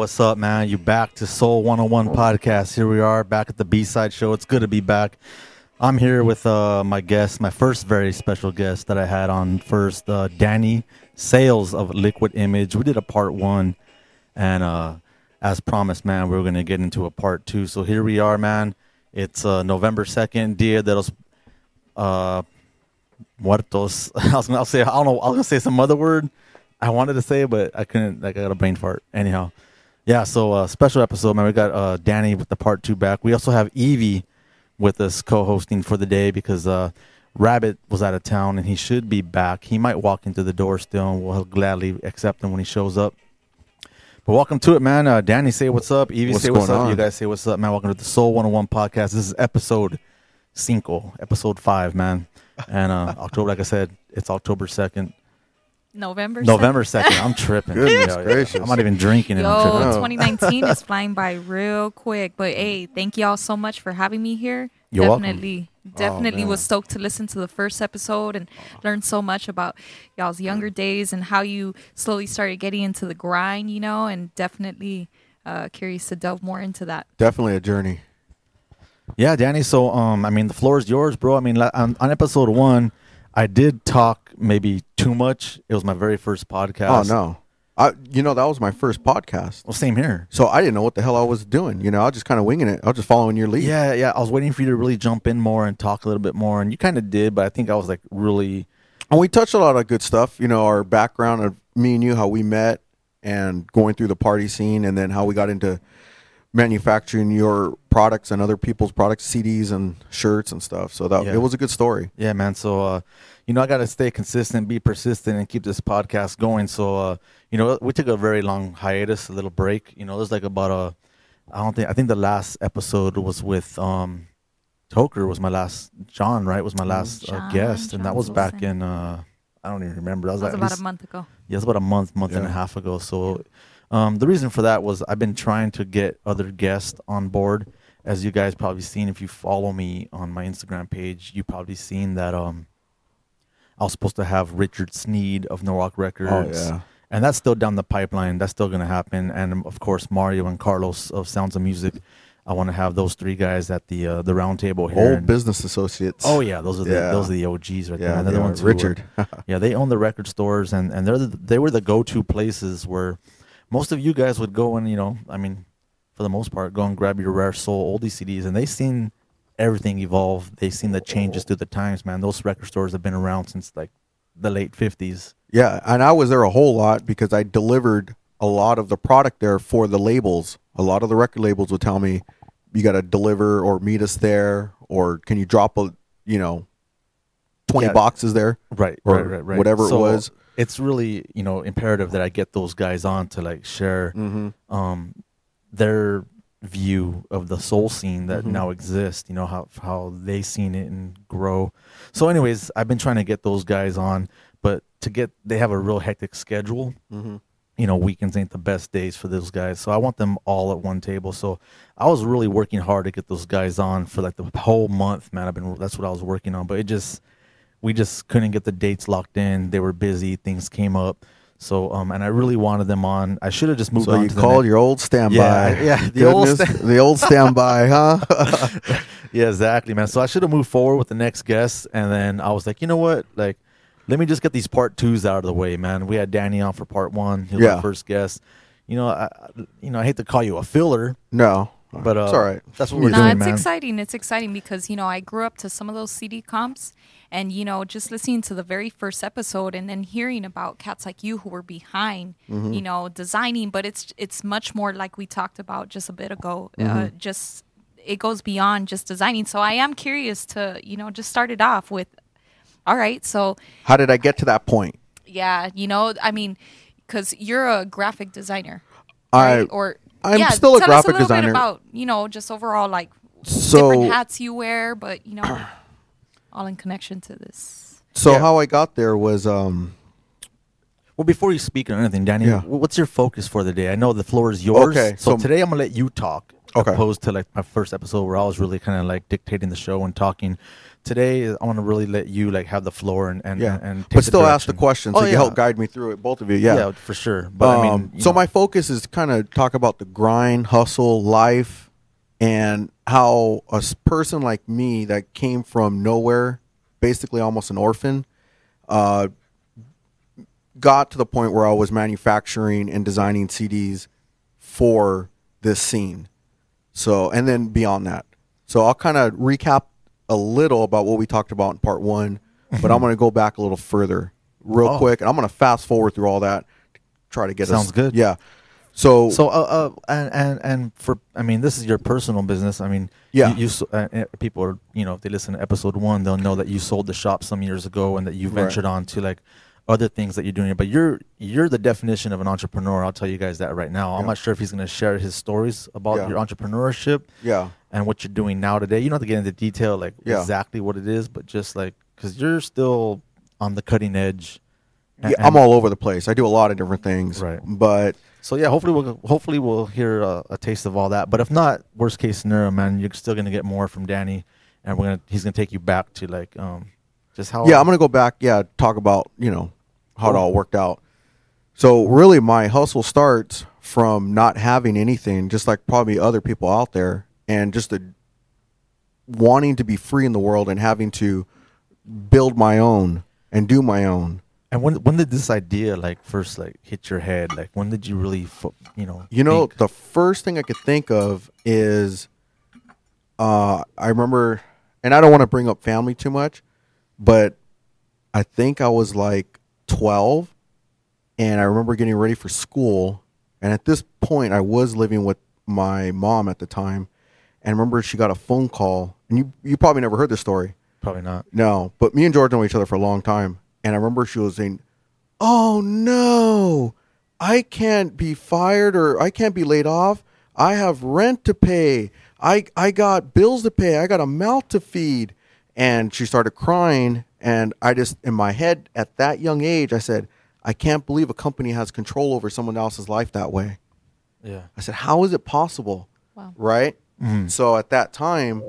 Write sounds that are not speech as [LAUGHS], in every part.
What's up, man? You back to Soul 101 podcast. Here we are, back at the B side show. It's good to be back. I'm here with uh, my guest, my first very special guest that I had on first, uh, Danny Sales of Liquid Image. We did a part one, and uh, as promised, man, we are going to get into a part two. So here we are, man. It's uh, November 2nd, Dia de los uh, Muertos. [LAUGHS] I was going to say, I don't know, I was going to say some other word. I wanted to say, but I couldn't. Like I got a brain fart. Anyhow, yeah. So uh, special episode, man. We got uh, Danny with the part two back. We also have Evie with us co-hosting for the day because uh, Rabbit was out of town and he should be back. He might walk into the door still, and we'll gladly accept him when he shows up. But welcome to it, man. Uh, Danny, say what's up. Evie, What's say what's up. on? You guys say what's up, man. Welcome to the Soul 101 podcast. This is episode cinco, episode five, man. And uh, [LAUGHS] October, like I said, it's October 2nd. November. November 2nd. I'm tripping. Goodness Yeah, yeah. gracious. I'm not even drinking and I'm Yo. Oh. 2019 is [LAUGHS] flying by real quick. But hey, thank y'all so much for having me here. You're welcome. definitely, definitely was stoked to listen to the first episode and learn so much about y'all's younger days and how you slowly started getting into the grind, you know, and definitely uh, curious to delve more into that. Definitely a journey. Yeah, Danny. So, um, I mean, the floor is yours, bro. I mean, on, on episode one, I did talk maybe too much. It was my very first oh, podcast. Oh no, I you know that was my first podcast, Well, same here. so I didn't know what the hell I was doing. You know, I was just kind of winging it. I was just following your lead. Yeah, yeah. I was waiting for you to really jump in more and talk a little bit more, and you kind of did, but I think I was like really. and we touched a lot of good stuff. You know, our background of me and you, how we met, and going through the party scene, and then how we got into manufacturing your products and other people's products, CDs and shirts and stuff. So that Yeah. it was a good story. Yeah, man. So, uh, you know, I got to stay consistent, be persistent, and keep this podcast going. So, uh, you know, we took a very long hiatus, a little break. You know, there's like about a, I don't think, I think the last episode was with, um, Toker was my last, John, right? Was my last uh, John, guest. And that John was back in, uh, I don't even remember. That was, That was at about least- a month ago. Yeah, it was about a month, month and a half ago. So, um, the reason for that was I've been trying to get other guests on board. As you guys probably seen, if you follow me on my Instagram page, you probably seen that um, I was supposed to have Richard Sneed of Norwalk Records. Oh yeah, And that's still down the pipeline. That's still going to happen. And of course, Mario and Carlos of Sounds of Music. I want to have those three guys at the uh, the round table here. old And- business associates. Oh yeah, those are the Yeah. those are the OGs right there. yeah, And they're the ones Richard. [LAUGHS] yeah, they own the record stores, and and they're the, they were the go to places where most of you guys would go and you know, I mean, for the most part, go and grab your rare soul oldie CDs, and they've seen everything evolve. They've seen the changes through the times, man. Those record stores have been around since like the late fifties. Yeah, and I was there a whole lot because I delivered a lot of the product there for the labels. A lot of the record labels would tell me, "You got to deliver or meet us there, or can you drop a, you know, twenty Yeah. boxes there, Right, right, right, right. whatever So, it was." It's really you know imperative that I get those guys on to like share Mm-hmm. um, their view of the soul scene that Mhm. now exists. You know how how they seen it and grow. So, anyways, I've been trying to get those guys on, but to get they have a real hectic schedule. Mm-hmm. You know, weekends ain't the best days for those guys. So I want them all at one table. So I was really working hard to get those guys on for like the whole month, man. I've been that's what I was working on, but it just we just couldn't get the dates locked in. They were busy. Things came up. So um, and I really wanted them on. I should have just moved So on. you to called your old standby. Yeah, [LAUGHS] yeah, the old sta- the old standby, huh? [LAUGHS] [LAUGHS] yeah, exactly, man. So I should have moved forward with the next guest, and then I was like, you know what, like, let me just get these part twos out of the way, man. We had Danny on for part one. He was Yeah. our first guest. You know, I, I- you know, I hate to call you a filler, no, but uh, it's all right. That's what we're no, doing, it's man. exciting. It's exciting because you know I grew up to some of those CD comps, and you know just listening to the very first episode and then hearing about cats like you who were behind, Mm-hmm. you know, designing. But it's it's much more like we talked about just a bit ago. Uh, Mm-hmm. just it goes beyond just designing. So I am curious to you know just start it off with, all right, so How did I get to that point? yeah, you know, I mean, because you're a graphic designer, I right? or I'm yeah, still a tell graphic us a little designer. Bit about you know just overall like so different hats you wear, but you know, all in connection to this. so Yeah. how I got there was um Well, before you speak on anything, Danny, Yeah. what's your focus for the day? I know the floor is yours. Okay, So, so- today I'm gonna let you talk, Okay. opposed to like my first episode where I was really kind of like dictating the show and talking. today I want to really let you like have the floor and and yeah. and, take but still ask the questions Oh, so you yeah. help guide me through it. Both of you, Yeah. yeah. for sure. But I mean, Um, so know, my focus is kind of talk about the grind, hustle, life, and how a person like me that came from nowhere, basically almost an orphan, uh, got to the point where I was manufacturing and designing CDs for this scene. So, and then beyond that. So I'll kind of recap a little about what we talked about in part one, but I'm going to go back a little further real Oh. quick. And I'm going to fast forward through all that to try to get us. Sounds good. Yeah. So, So, uh, uh, and and and for, I mean, this is your personal business. I mean, Yeah. you, you uh, uh, people are, you know, if they listen to episode one, they'll know that you sold the shop some years ago and that you Right. ventured on to like other things that you're doing. But you're you're the definition of an entrepreneur. I'll tell you guys that right now. I'm not sure if he's going to share his stories about Yeah. your entrepreneurship yeah. and what you're doing now today. You don't have to get into detail like Yeah. exactly what it is, but just like because you're still on the cutting edge. yeah I'm all over the place. I do a lot of different things. Right. But So yeah, hopefully we'll hopefully we'll hear a, a taste of all that. But if not, worst case scenario, man, you're still gonna get more from Danny, and we're gonna he's gonna take you back to like um just how yeah, I'm going to go back. Yeah. Talk about, you know, how it all worked out. So really my hustle starts from not having anything, just like probably other people out there and just the wanting to be free in the world and having to build my own and do my own. And when when did this idea like first like hit your head? Like when did you really fo- you know You know, think- the first thing I could think of is uh, I remember, and I don't want to bring up family too much, but I think I was like 12, and I remember getting ready for school. And at this point, I was living with my mom at the time. And I remember she got a phone call, and you, you probably never heard this story. probably not. No, but me and George know each other for a long time, and I remember she was saying, "Oh no, I can't be fired or I can't be laid off. I have rent to pay. I I got bills to pay. I got a mouth to feed." And she started crying, and I just in my head at that young age, I said, "I can't believe a company has control over someone else's life that way." Yeah. I said, "How is it possible?" Wow. Right? Mhm. So at that time,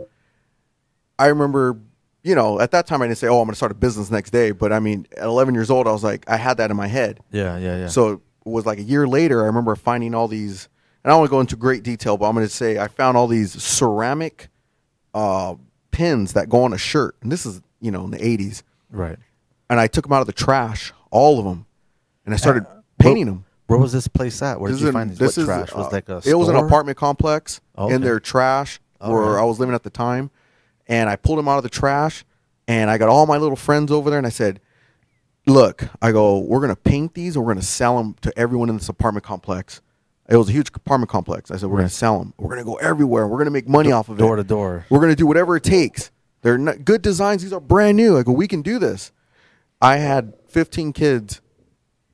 I remember, you know, at that time I didn't say, "Oh, I'm going to start a business next day," but I mean, at 11 years old, I was like, I had that in my head. Yeah, yeah, yeah. So it was like a year later, I remember finding all these, and I don't want to go into great detail, but I'm going to say I found all these ceramic uh, pins that go on a shirt, and this is, you know, in the 80s, right. and I took them out of the trash, all of them, and I started Uh, painting them. Where was this place at? Where did This you is in- find these? this what is, trash was uh, like a. It was an apartment complex Okay. in their trash where right. I was living at the time, and I pulled him out of the trash, and I got all my little friends over there, and I said, "Look, I go, we're gonna paint these, and we're gonna sell them to everyone in this apartment complex." It was a huge apartment complex. I said, "We're gonna sell them. We're gonna go everywhere. We're gonna make money off of door it. Door to door. We're gonna do whatever it takes. They're not, good designs. These are brand new. I go, we can do this." I had 15 kids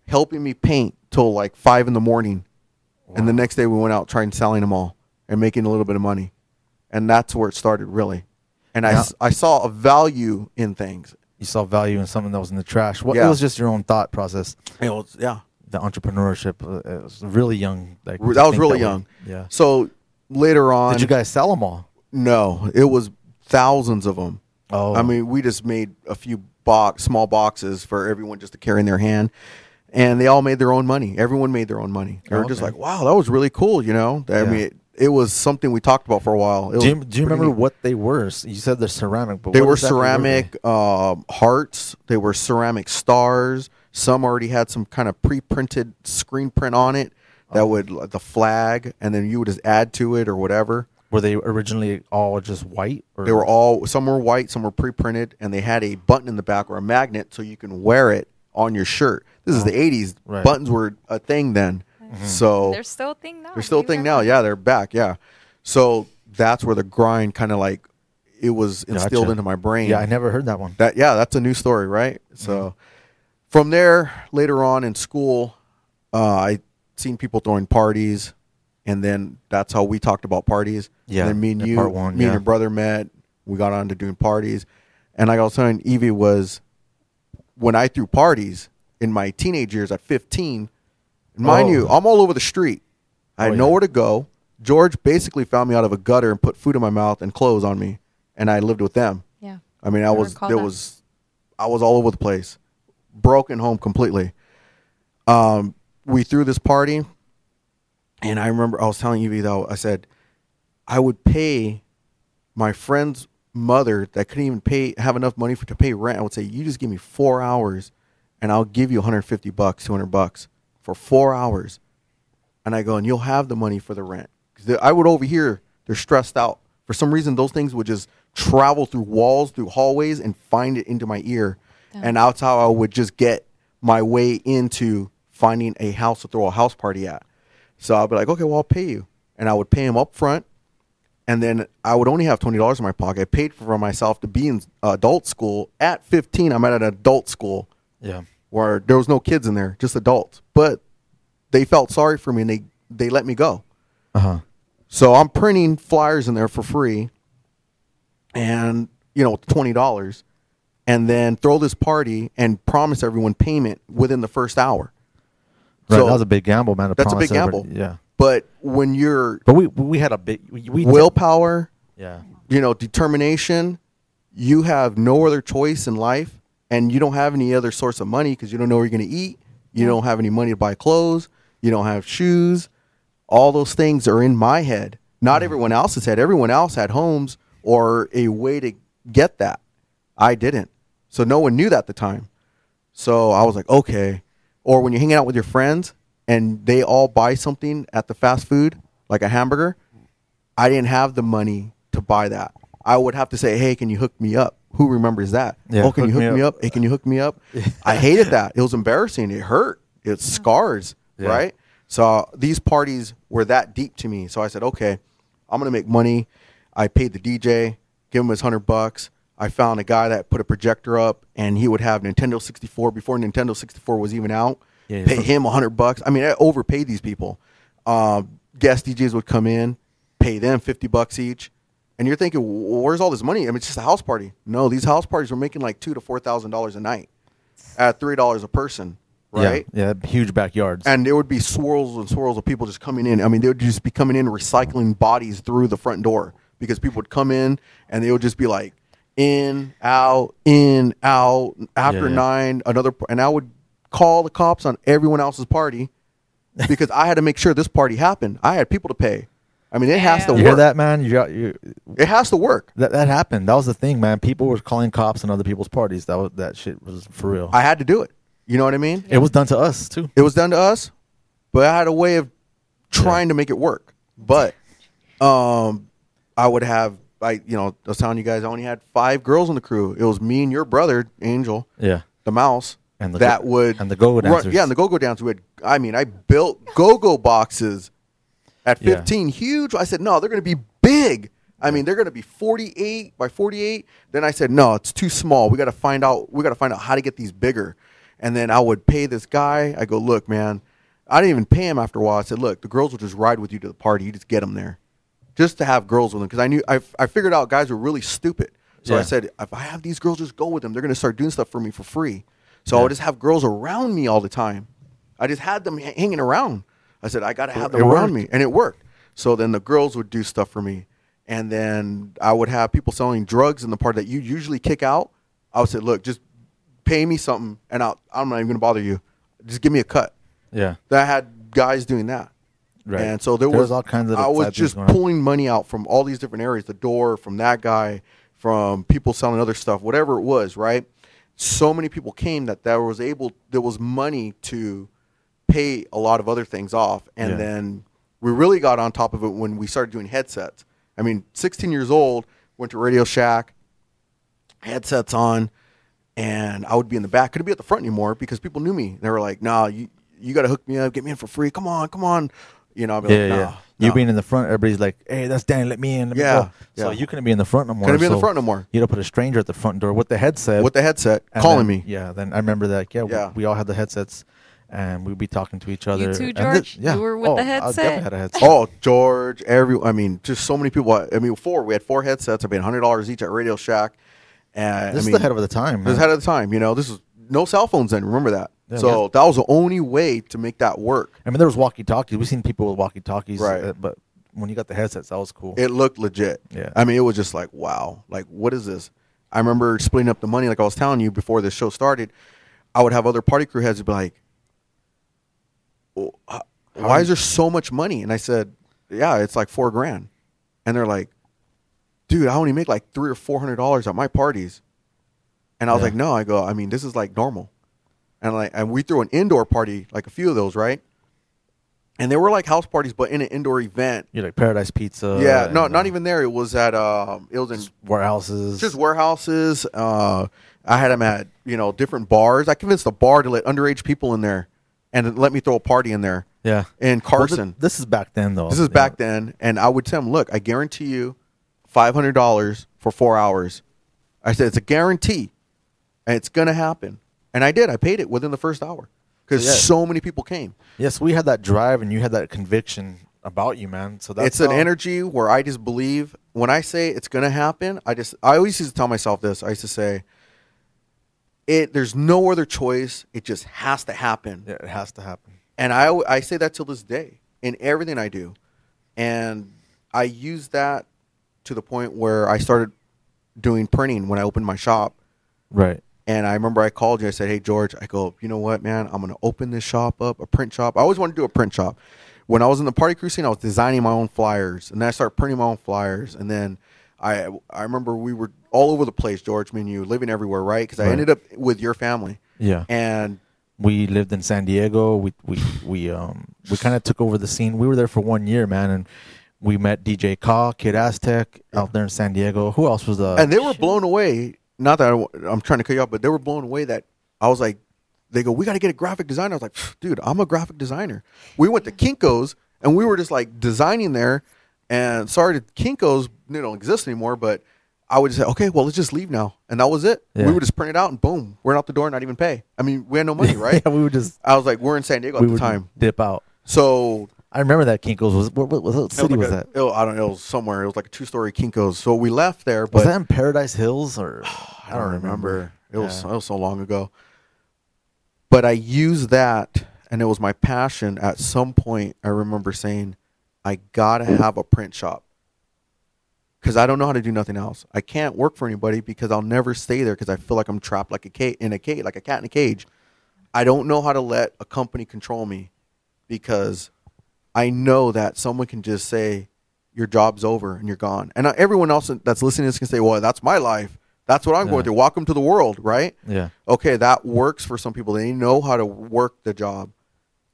helping me paint till like five in the morning. And the next day we went out trying selling them all and making a little bit of money. And that's where it started really. And I, s- I saw a value in things. You saw value in something that was in the trash. What? It was just your own thought process. It was, yeah. The entrepreneurship. Uh, it was really young. Like That was really way. young. Yeah. So later on, Did you guys sell them all? no, it was thousands of them. Oh, I mean, we just made a few box, small boxes for everyone just to carry in their hand, and they all made their own money. Everyone made their own money. They Oh, were just like, "Wow, that was really cool," you know. I Yeah. mean, it, was something we talked about for a while. It do you, do you remember neat. what they were? You said they're ceramic, but They were ceramic um, hearts. They were ceramic stars. Some already had some kind of pre-printed screen print on it that Oh. would the flag, and then you would just add to it or whatever. Were they originally all just white? Or? They were all some were white, some were pre-printed, and they had a button in the back or a magnet so you can wear it on your shirt. This is the '80s. Oh. Right. Buttons were a thing then, so They're still a thing now. they're still a thing now. Yeah, they're back. Yeah, so that's where the grind kind of like it was instilled Gotcha. into my brain. Yeah, I never heard that one. That yeah, that's a new story, right? So Mm-hmm. from there, later on in school, uh, I seen people throwing parties, and then that's how we talked about parties. Yeah, and then me and you, part one, me yeah. and your brother met. We got on to doing parties, and like I was telling Evie was when I threw parties in my teenage years at 15. Mind Oh. you, I'm all over the street. I had Oh, yeah. nowhere to go. George basically found me out of a gutter and put food in my mouth and clothes on me, and I lived with them. Yeah. I mean, I I was there that. was I was all over the place, broken home completely. Um, we threw this party, and I remember I was telling Evie though I said I would pay my friend's mother that couldn't even pay have enough money for to pay rent. I would say you just give me four hours, and I'll give you 150 bucks, 200 bucks for four hours. And I go, and you'll have the money for the rent. 'Cause the- I would overhear they're stressed out. For some reason, those things would just travel through walls, through hallways, and find it into my ear. And that's how I would just get my way into finding a house to throw a house party at. So I'd be like, okay, well, I'll pay you. And I would pay him up front. And then I would only have $20 in my pocket. I paid for myself to be in uh, adult school. At 15, I'm at an adult school Yeah. Where there was no kids in there, just adults. But they felt sorry for me and they, they let me go. Uh huh. So I'm printing flyers in there for free and, you know, $20 and then throw this party and promise everyone payment within the first hour. Right. So that was a big gamble, man. that's a big everybody- gamble. Yeah. But when you're But we we had a big we, we willpower, Yeah. you know, determination, you have no other choice in life and you don't have any other source of money because you don't know where you're going to eat. You don't have any money to buy clothes. You don't have shoes. All those things are in my head, not mm-hmm. everyone else's head. Everyone else had homes or a way to get that. I didn't. So no one knew that at the time. So I was like, okay. Or when you're hanging out with your friends and they all buy something at the fast food, like a hamburger, I didn't have the money to buy that. I would have to say, "Hey, can you hook me up?" Who remembers that? Yeah, oh, can hook you hook me me up. up? Hey, can you hook me up? [LAUGHS] I hated that. It was embarrassing. It hurt. It scars, Yeah. right? So these parties were that deep to me. So I said, "Okay, I'm gonna make money." I paid the DJ, give him his hundred bucks. I found a guy that put a projector up, and he would have Nintendo 64 before Nintendo 64 was even out. Yeah, pay him a hundred bucks. I mean, I overpaid these people. Um, guest DJs would come in, pay them fifty bucks each, and you're thinking, well, where's all this money? I mean, it's just a house party. No, these house parties were making like two to four thousand dollars a night, at three dollars a person, right? Yeah. Yeah. Huge backyards. And there would be swirls and swirls of people just coming in. I mean, they would just be coming in recycling bodies through the front door because people would come in and they would just be like in, out, in, out. After Yeah, yeah. nine, another, and I would call the cops on everyone else's party because I had to make sure this party happened. I had people to pay. I mean, it has to Damn. you work. hear that, man? You got you. It has to work. That that happened. That was the thing, man. People were calling cops on other people's parties. That was that shit was for real. I had to do it. You know what I mean? it was done to us too. It was done to us, but I had a way of trying to make it work. But um, I would have, I you know, I was telling you guys, I only had five girls on the crew. It was me and your brother, Angel, Yeah. the mouse, And the that go- would and the go-go run- dancers. yeah, and the go-go dancers. Would I mean, I built go-go boxes at Yeah. 15, huge. I said, no, they're going to be big. I mean, they're going to be 48 by 48. Then I said, no, it's too small. We got to find out. We got to find out how to get these bigger. And then I would pay this guy. I go, look, man, I didn't even pay him after a while. I said, look, the girls will just ride with you to the party. You just get them there, just to have girls with them. Because I knew I, I figured out guys were really stupid. So I said, if I have these girls just go with them, they're going to start doing stuff for me for free. So I Yeah. would just have girls around me all the time. I just had them hanging around. I said, I got to have them It around worked. me. And it worked. So then the girls would do stuff for me. And then I would have people selling drugs in the part that you usually kick out. I would say, look, just pay me something and I'll, I'm not even going to bother you. Just give me a cut. Yeah. I had guys doing that. Right. And so there was all kinds of I was just pulling money out from all these different areas, the door, from that guy, from people selling other stuff, whatever it was, right? So many people came that there was able there was money to pay a lot of other things off. And Yeah. then we really got on top of it when we started doing headsets. I mean, 16 years old, went to Radio Shack, headsets on, and I would be in the back. Couldn't be at the front anymore because people knew me. They were like, "Nah, you you got to hook me up, get me in for free. Come on, come on." You know, I'd be Yeah, like, yeah. "Nah, You being in the front, everybody's like, "Hey, that's Danny. Let me in." Let me Yeah. So you couldn't be in the front no more. Couldn't be in the front no more. You to put a stranger at the front door with the headset. with the headset calling then- me. Yeah. Then I remember that. Yeah. Yeah. We, we all had the headsets, and we'd be talking to each other. You too, and George? yeah. You were with oh, the I headset? definitely had a headset. Oh, George, every I mean, just so many people. I mean, four. We had four headsets. I paid hundred dollars each at Radio Shack. And this I is mean, the head of the time. This is man. ahead of the time. You know, this is no cell phones then. Remember that. Yeah, so yeah. that was the only way to make that work. I mean, there was walkie talkies. We've seen people with walkie talkies, Right. uh, but when you got the headsets, that was cool. It looked legit. Yeah. I mean, it was just like, wow. Like, what is this? I remember splitting up the money, like I was telling you before this show started. I would have other party crew heads be like, well, "Why is there so much money?" And I said, "Yeah, it's like four grand." And they're like, "Dude, I only make like three or four hundred dollars at my parties." And I was Yeah. like, "No," I go, "I mean, this is like normal." And like, and we threw an indoor party, like a few of those, right? And they were like house parties, but in an indoor event. You're like Paradise Pizza. yeah, no, not uh, even there. It was at um, it was in warehouses. just warehouses. Uh, I had them at you know different bars. I convinced the bar to let underage people in there, and let me throw a party in there yeah. in Well, th- Carson. this is back then, though. this is you back then, and I would tell him, look, I guarantee you, five hundred dollars for four hours. I said it's a guarantee, and it's gonna happen. And I did. I paid it within the first hour because Yeah. so many people came. Yes, we had that drive, and you had that conviction about you, man. So that's it's an how- energy where I just believe when I say it's going to happen. I just I always used to tell myself this. I used to say, "It there's no other choice. It just has to happen." Yeah, it has to happen. And I I say that till this day in everything I do, and I use that to the point where I started doing printing when I opened my shop. Right. And I remember I called you. I said, "Hey George, I go, you know what, man? I'm gonna open this shop up, a print shop. I always wanted to do a print shop. When I was in the party crew scene, I was designing my own flyers, and then I started printing my own flyers. And then I I remember we were all over the place, George, me and you, living everywhere, right? Because I ended up with your family, Yeah. and we lived in San Diego. We we we um we kind of took over the scene. We were there for one year, man, and we met DJ Ka, Kid Aztec out there in San Diego. Who else was the? and they were blown away. Not that I, am trying to cut you off, but they were blown away that I was like, they go, we got to get a graphic designer. I was like, dude, I'm a graphic designer. We went to Kinkos and we were just like designing there. And sorry, to Kinkos they don't exist anymore, but I would just say, okay, well, let's just leave now, and that was it. Yeah. We would just print it out and boom, we're out the door, not even pay. I mean, we had no money, [LAUGHS] right? yeah, we would just I was like, we're in San Diego at we the would time, dip out. so I remember that Kinkos was what, what, what it city like was a- that? it- I don't know, it was somewhere. It was like a two story Kinkos. So we left there, but Was that in Paradise Hills or [SIGHS] I don't remember. It was Yeah. it was so long ago. But I used that, and it was my passion. At some point, I remember saying, "I gotta have a print shop." Because I don't know how to do nothing else. I can't work for anybody because I'll never stay there because I feel like I'm trapped like a cat in a cage, like a cat in a cage. I don't know how to let a company control me because I know that someone can just say your job's over and you're gone. And uh, everyone else that's listening to this can say, "Well, that's my life. That's what I'm Yeah. going through. Welcome to the world, right?" Yeah. Okay, that works for some people. They know how to work the job.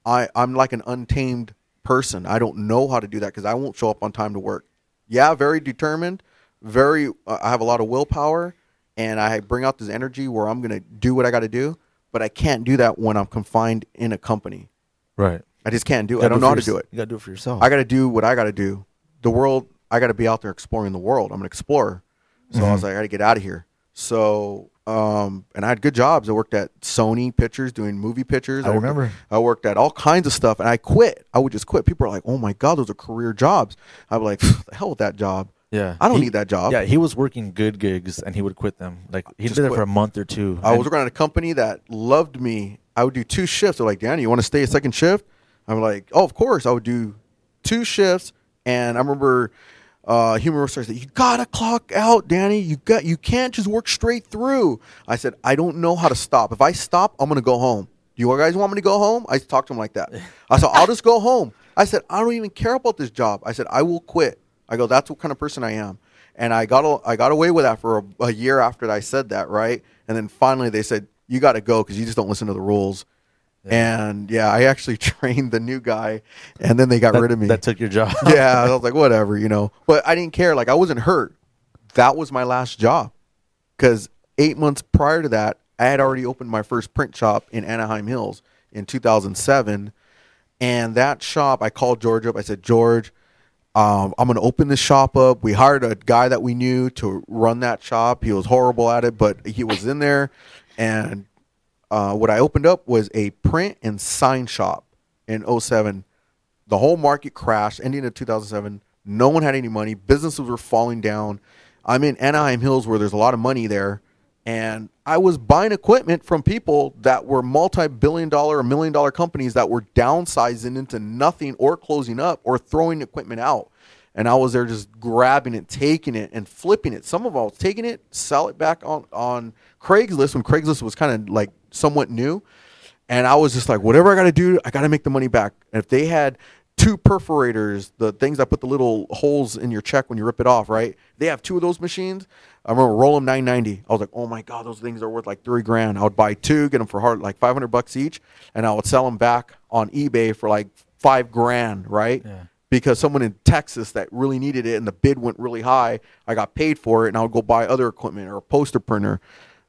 I I'm like an untamed person. I don't know how to do that because I won't show up on time to work. Yeah, very determined. Very. Uh, I have a lot of willpower, and I bring out this energy where I'm going to do what I got to do. But I can't do that when I'm confined in a company. Right. I just can't do it. I gotta don't know how to do it. You got to do it for yourself. I got to do what I got to do. The world, I got to be out there exploring the world. I'm an explorer. So I was like, I got to get out of here. So, um, and I had good jobs. I worked at Sony Pictures doing movie pictures. I worked remember. At, I worked at all kinds of stuff, and I quit. I would just quit. People are like, "Oh my god, those are career jobs." Be like, "The hell with that job. yeah. I don't He- need that job." Yeah, he was working good gigs and he would quit them. Like he did it for a month or two. I was working at a company that loved me. I would do two shifts. They're like, Danny, you want to stay a second shift? I'm like, oh, of course. I would do two shifts. And I remember uh, human resources said, you gotta clock out, Danny. You got, you can't just work straight through. I said, I don't know how to stop. If I stop, I'm gonna go home. Do you guys want me to go home? I talked to him like that. [LAUGHS] I said, I'll just go home. I said, I don't even care about this job. I said, I will quit. I go, that's what kind of person I am. And I got a- I got away with that for a, a year after I said that, right? And then finally they said, you got to go because you just don't listen to the rules. And yeah, I actually [LAUGHS] trained the new guy, and then they got that, rid of me. That took your job. [LAUGHS] yeah, I was like, whatever, you know. But I didn't care. Like I wasn't hurt. That was my last job because eight months prior to that, I had already opened my first print shop in Anaheim Hills in 2007. And that shop, I called George up. I said, George, um, I'm going to open this shop up. We hired a guy that we knew to run that shop. He was horrible at it, but he was in there. And uh, what I opened up was a print and sign shop in 07. The whole market crashed, ending in 2007. No one had any money. Businesses were falling down. I'm in Anaheim Hills where there's a lot of money there. And I was buying equipment from people that were multi billion dollar or million dollar companies that were downsizing into nothing or closing up or throwing equipment out. and I was there just grabbing it, taking it, and flipping it. Some of all taking it, sell it back on on Craigslist when Craigslist was kind of like somewhat new, and I was just like, whatever I got to do, I got to make the money back. And if they had two perforators, the things that put the little holes in your check when you rip it off, right? They have two of those machines. I remember roll them 990. I was like, oh my god, those things are worth like three grand. I would buy two, get them for hard like 500 bucks each, and I would sell them back on eBay for like five grand, right? Yeah. Because someone in Texas that really needed it and the bid went really high, I got paid for it, and I would go buy other equipment or a poster printer.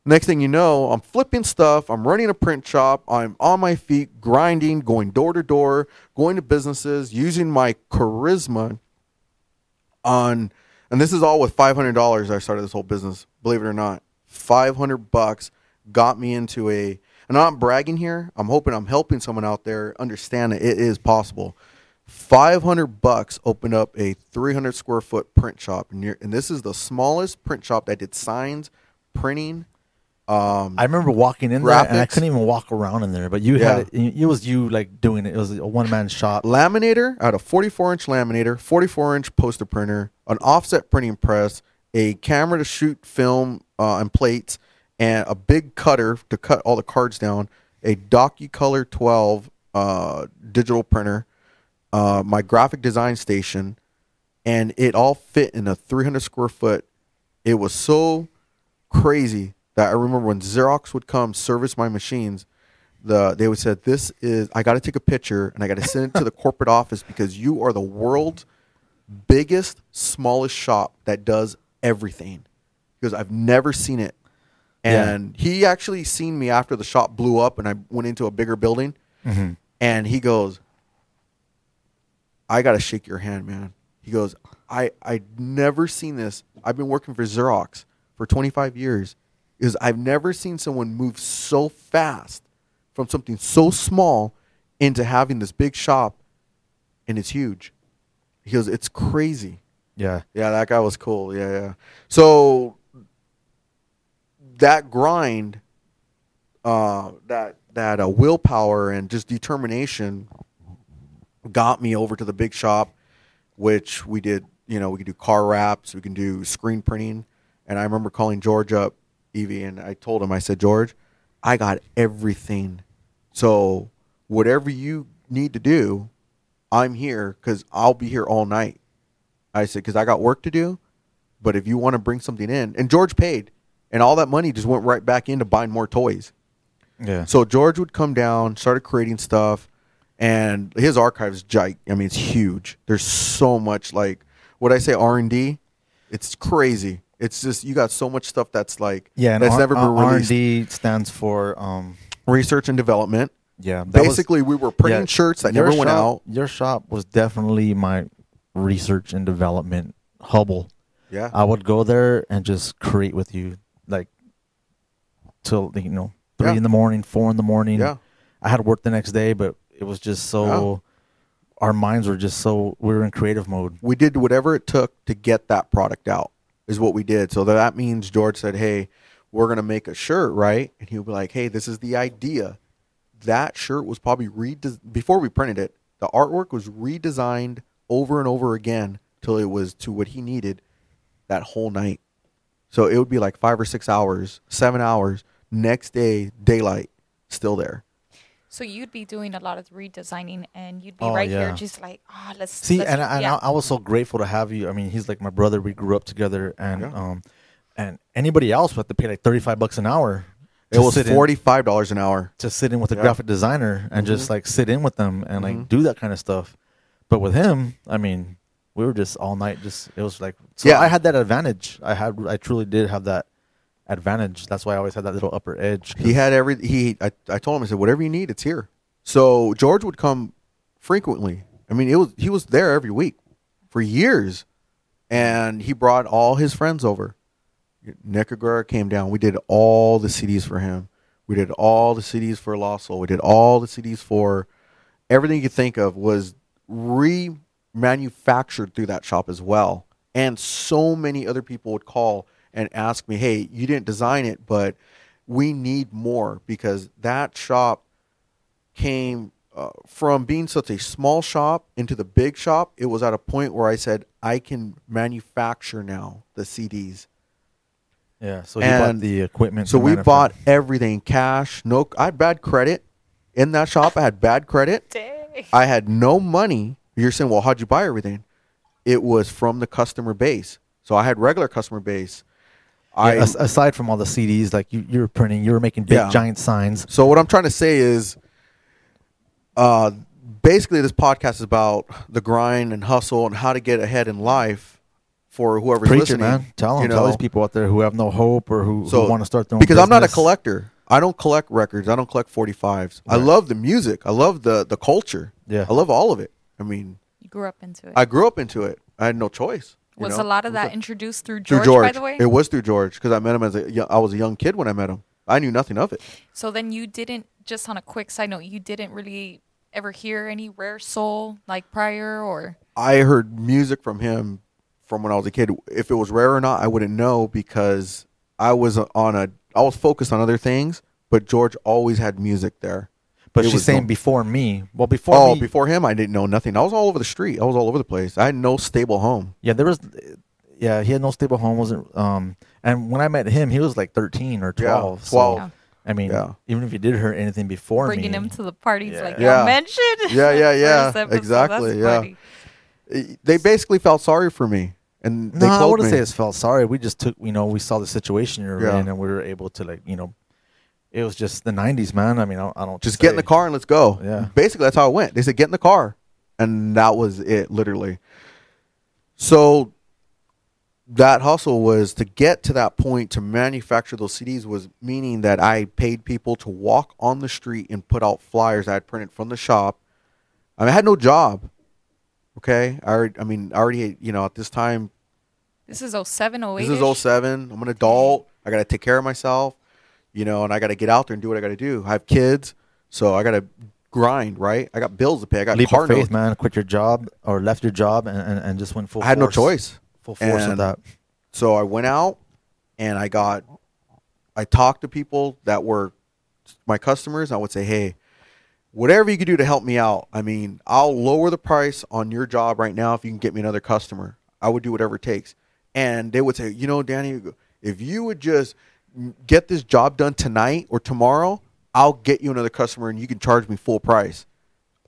Next thing you know, I'm flipping stuff. I'm running a print shop. I'm on my feet, grinding, going door to door, going to businesses, using my charisma on, and this is all with five hundred dollars. I started this whole business. Believe it or not, five hundred bucks got me into a. And I'm not bragging here. I'm hoping I'm helping someone out there understand that it is possible. Five hundred bucks opened up a 300 square foot print shop, you're- and this is the smallest print shop that did signs, printing. Um, I remember walking in there and I couldn't even walk around in there. But you Yeah. had it. It was you like doing it. It was a one man shop. laminator. I had a 44 inch laminator, 44 inch poster printer, an offset printing press, a camera to shoot film uh, and plates, and a big cutter to cut all the cards down. A DocuColor 12 uh, digital printer, uh, my graphic design station, and it all fit in a 300 square foot. It was so crazy that I remember when Xerox would come service my machines, the they would say this is I got to take a picture and I got to send it to the [LAUGHS] corporate office because you are the world's biggest smallest shop that does everything because I've never seen it. Yeah. And he actually seen me after the shop blew up and I went into a bigger building Mhm. and he goes I got to shake your hand, man. He goes, I I never seen this. I've been working for Xerox for 25 years. Is I've never seen someone move so fast from something so small into having this big shop and it's huge. He goes, it's crazy. Yeah. Yeah, that guy was cool. Yeah, yeah. So that grind, uh, that that uh, willpower and just determination got me over to the big shop, which we did. You know, we could do car wraps, we can do screen printing, and I remember calling George up, Evie, and I told him, I said, George, I got everything. So whatever you need to do, I'm here because I'll be here all night. I said, because I got work to do. But if you want to bring something in, and George paid, and all that money just went right back into buying more toys. Yeah. So George would come down, started creating stuff, and his archive is gig. I mean, it's huge. There's so much like what I say R and D. It's crazy. It's just you got so much stuff that's like yeah. And that's R- never been R- released. R&D stands for um. Research and development. Yeah. that was- Basically, we were printing yeah, shirts that never went out. Your shop was definitely my research and development hubble. Yeah, I would go there and just create with you, like till you know three Yeah. in the morning, four in the morning. yeah. I had work the next day, but it was just so. Our minds were just so we were in creative mode. we did whatever it took to get that product out is what we did. So that means george said hey we're going to make a shirt right? And he'll be like hey this is the idea. That shirt was probably redes- before we printed it the artwork was redesigned over and over again till it was to what he needed that whole night. So it would be like five or six hours seven hours next day daylight still there So you'd be doing a lot of redesigning, and you'd be Oh, right yeah. here, just like, ah, let's See, let's- and, I, and yeah. I, I was so grateful to have you. I mean, he's like my brother. We grew up together, and Yeah. um, and anybody else would have to pay like thirty five bucks an hour. it was $45 an hour to sit in with a Yeah. graphic designer and just like sit in with them and like Mhm. do that kind of stuff. But with him, I mean, we were just all night. Just it was like so. Yeah. I had that advantage. I had I truly did have that advantage. That's why I always had that little upper edge. He had every he. I, I told him I said whatever you need, it's here. So George would come frequently. I mean, it was he was there every week for years, and he brought all his friends over. Nick Aguirre came down. We did all the CDs for him. We did all the CDs for Lost Soul. We did all the CDs for everything you could think of was remanufactured through that shop as well. And so many other people would call and ask me, "Hey, you didn't design it, but we need more because that shop came uh, from being such a small shop into the big shop, it was at a point where I said I can manufacture now the CDs. Yeah. So he bought the equipment. So we bought everything cash. No, I had bad credit in that shop. I had bad credit. Dang. I had no money. You're saying, well, how'd you buy everything? It was from the customer base. So I had regular customer base. I Yeah, as- aside from all the CDs, like you, you were printing, you were making big Yeah. giant signs. So what I'm trying to say is, uh, basically, this podcast is about the grind and hustle and how to get ahead in life for whoever's Preach it, listening. man. Tell them. you tell these people out there who have no hope or who, So who want to start their own because I'm not a collector. I don't collect records. I don't collect 45s. I love the music. I love the the culture. Yeah. I love all of it. I mean, You grew up into it. I grew up into it. I had no choice. Was know? a lot of that a- introduced through through George, George. by the way? It was through George because I met him as a young, I was a young kid when I met him. I knew nothing of it. So then you didn't just on a quick side note, you didn't really ever hear any rare soul like prior or I heard music from him from when I was a kid. If it was rare or not, I wouldn't know because I was on a I was focused on other things. But George always had music there. But It she's saying no- before me. Well, before oh, me, before him, I didn't know nothing. I was all over the street. I was all over the place. I had no stable home. yeah, there was, yeah, he had no stable home. wasn't Um, and when I met him, he was like thirteen or Yeah, twelve. 12. So, I mean, Yeah. even if you did hear anything before bringing me, him to the parties Yeah. like Yeah. you mentioned. [LAUGHS] Yeah, yeah, [LAUGHS] yeah. First episode. Exactly, That's yeah. funny. They basically felt sorry for me, and they no, I clothed wouldn't me. say it's felt sorry. We just took, you know, we saw the situation you're Yeah. in, and we were able to like, you know, it was just the '90s, man. I mean, I don't, I don't Just get in the car and let's go. Yeah. Basically, that's how it went. They said, get in the car. And that was it, literally. So that hustle was to get to that point to manufacture those CDs was meaning that I paid people to walk on the street and put out flyers I had printed from the shop. I, mean, I had no job. Okay. I already, I mean, I already, you know, at this time, This is 07, 08. this is 07. I'm an adult. I got to take care of myself, you know, and I got to get out there and do what I got to do. I have kids, so I got to grind, right? I got bills to pay. I got leap car of faith, notes. man. Quit your job or left your job and, and, and just went full. I had no choice. Full force of that. So I went out and I got, I talked to people that were my customers. I would say, hey, whatever you can do to help me out. I mean, I'll lower the price on your job right now if you can get me another customer. I would do whatever it takes. And they would say, you know, Danny, if you would just get this job done tonight or tomorrow, I'll get you another customer and you can charge me full price.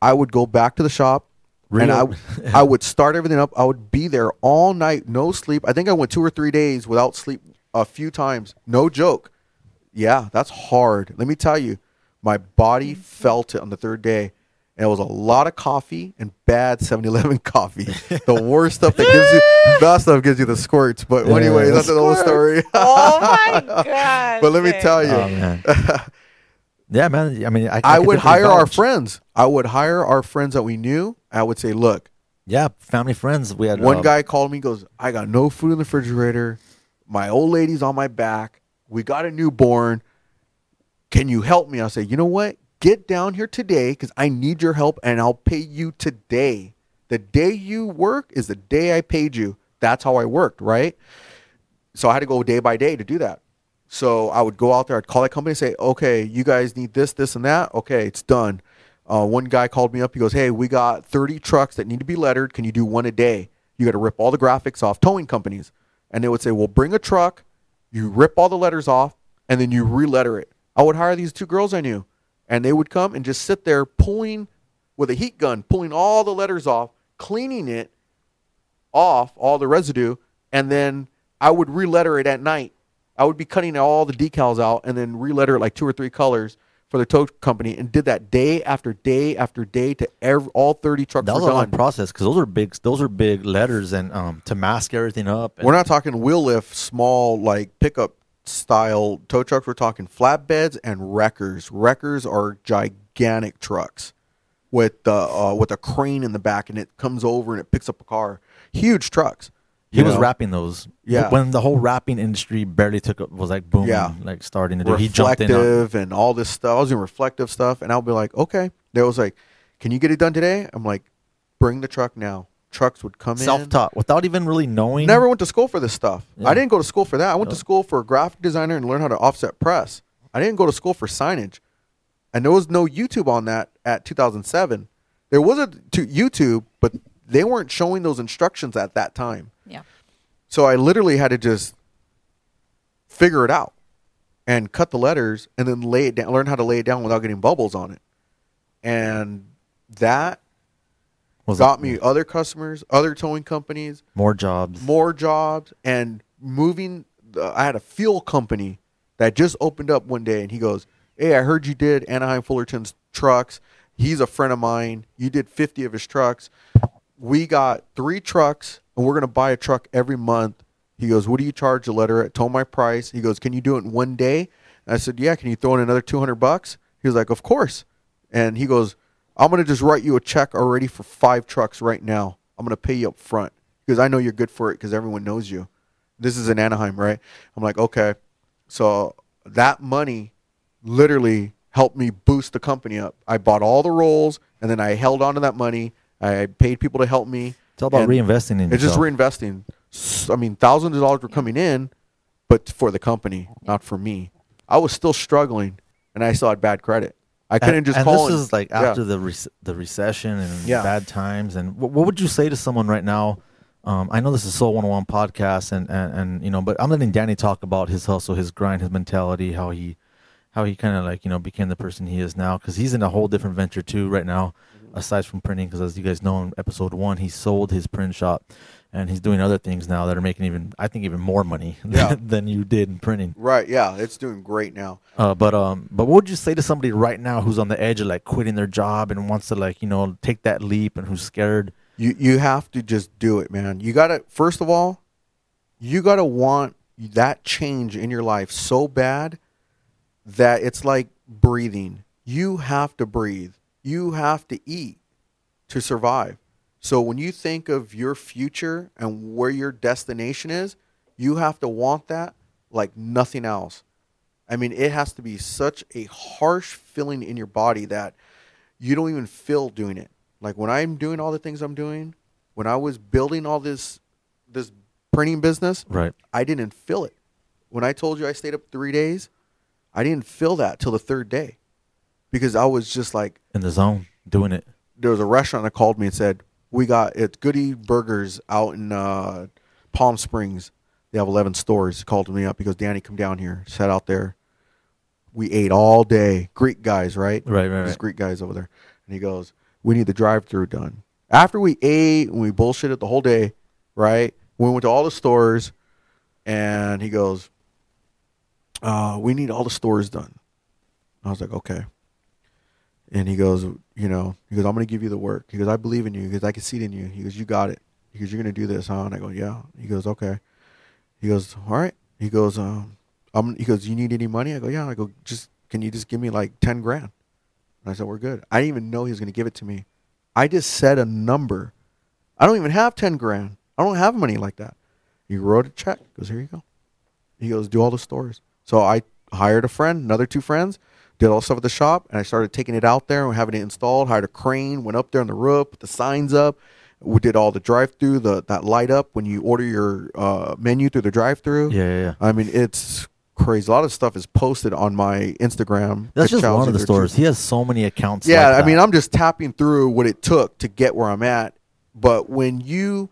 I would go back to the shop and I, [LAUGHS] I would start everything up. I would be there all night, no sleep. I think I went two or three days without sleep a few times. No joke. Yeah, that's hard. Let me tell you, my body mm-hmm. felt it on the third day. And it was a lot of coffee and bad 7-Eleven [LAUGHS] coffee. the worst stuff that gives you [LAUGHS] that stuff gives you the squirts. But Yeah, anyway, the that's another story. [LAUGHS] Oh my god. but let me tell you, Oh, man. yeah, man. I mean, I, I, could would definitely hire our friends. I would hire our friends that we knew. I would say, look, Yeah, family friends. We had One um, guy called me, goes, I got no food in the refrigerator. My old lady's on my back. We got a newborn. Can you help me? I say, you know what? Get down here today because I need your help and I'll pay you today. The day you work is the day I paid you. That's how I worked, right? So I had to go day by day to do that. So I would go out there, I'd call that company and say, okay, you guys need this, this, and that. Okay, it's done. Uh, one guy called me up. He goes, hey, we got 30 trucks that need to be lettered. Can you do one a day? You got to rip all the graphics off towing companies. And they would say, well, bring a truck. You rip all the letters off, and then you re-letter it. I would hire these two girls I knew, and they would come and just sit there pulling with a heat gun, pulling all the letters off, cleaning it off, all the residue, and then I would re-letter it at night. I would be cutting all the decals out and then re-letter it like two or three colors for the tow company, and did that day after day after day to every, all 30 trucks That was a long process because those are big. Those are big letters, and um, to mask everything up. and- We're not talking wheel lift, small like pickup style tow trucks. We're talking flatbeds and wreckers. Wreckers are gigantic trucks with the uh, with a crane in the back, and it comes over and it picks up a car. Huge trucks. He was wrapping those. Yeah. When the whole wrapping industry barely took up, was like boom, Yeah. like starting to do. He jumped in. On, reflective and all this stuff. I was doing reflective stuff, and I'll be like, okay. They was like, can you get it done today? I'm like, bring the truck now. Trucks would come in. self-taught without even really knowing. Never went to school for this stuff. Yeah. I didn't go to school for that. I went to school for a graphic designer and learn how to offset press. I didn't go to school for signage. And there was no YouTube on that at 2007, there was a to YouTube, but they weren't showing those instructions at that time. Yeah. So I literally had to just figure it out and cut the letters and then lay it down, learn how to lay it down without getting bubbles on it. And that Was got it me other customers, other towing companies, more jobs? more jobs, and moving. The, I had a fuel company that just opened up one day, and he goes, "Hey, I heard you did Anaheim Fullerton's trucks. He's a friend of mine. You did 50 of his trucks. We got three trucks, and we're gonna buy a truck every month." He goes, "What do you charge a letter?" at? told my price. He goes, "Can you do it in one day?" And I said, "Yeah." Can you throw in another 200 bucks? He was like, "Of course." And he goes, "I'm gonna just write you a check already for five trucks right now. I'm gonna pay you up front because I know you're good for it because everyone knows you. This is in Anaheim, right?" I'm like, "Okay." So that money literally helped me boost the company up. I bought all the rolls and then I held on to that money. I paid people to help me. It's all about reinvesting in It's just yourself. reinvesting. I mean, thousands of dollars were coming in, but for the company, not for me. I was still struggling, and I still had bad credit. I couldn't and, just and call. this and- is like yeah. after the rec- the recession and Yeah. bad times. And what, what would you say to someone right now? Um, I know this is a Soul 101 podcast, and, and and you know, but I'm letting Danny talk about his hustle, his grind, his mentality, how he how he kind of like you know became the person he is now. Because he's in a whole different venture too right now, aside from printing. Because as you guys know, in episode one, he sold his print shop, and he's doing other things now that are making even I think even more money [LAUGHS] Yeah. than you did in printing. Right? Yeah, it's doing great now. Uh, but um, but what would you say to somebody right now who's on the edge of like quitting their job and wants to like you know take that leap and who's scared? You you have to just do it, man. You gotta first of all, you gotta want that change in your life so bad that it's like breathing. You have to breathe. You have to eat to survive. So when you think of your future and where your destination is, you have to want that like nothing else. I mean, it has to be such a harsh feeling in your body that you don't even feel doing it. Like when I'm doing all the things I'm doing, when I was building all this this printing business, Right. I didn't feel it. When I told you I stayed up 3 days, I didn't feel that till the third day. Because I was just like In the zone, doing it. there was a restaurant that called me and said, "We got it's Goody Burgers out in uh, Palm Springs. They have 11 stores." Called me up. He goes, "Danny, come down here." Sat out there. We ate all day. Greek guys, right? Right, right, There's right. Greek guys over there. And he goes, "We need the drive-through done." After we ate and we bullshitted the whole day, right? We went to all the stores, and he goes, uh, "We need all the stores done." I was like, "Okay." And he goes, you know, he goes, I'm going to give you the work. He goes, I believe in you. He goes, I can see it in you. He goes, you got it. He goes, you're going to do this, huh? And I go, yeah. He goes, okay. He goes, all right. He goes, um, I'm, he goes, you need any money? I go, yeah. I go, just, can you just give me like 10 grand? And I said, we're good. I didn't even know he was going to give it to me. I just said a number. I don't even have 10 grand. I don't have money like that. He wrote a check. He goes, here you go. He goes, do all the stores. So I hired a friend, another two friends, did all the stuff at the shop, and I started taking it out there and having it installed. Hired a crane, went up there on the roof, put the signs up. We did all the drive-through, the that light up when you order your uh, menu through the drive-through. Yeah, yeah, yeah. I mean, it's crazy. A lot of stuff is posted on my Instagram. That's just one of the stores. He has so many accounts. yeah, like I mean. I'm just tapping through what it took to get where I'm at. But when you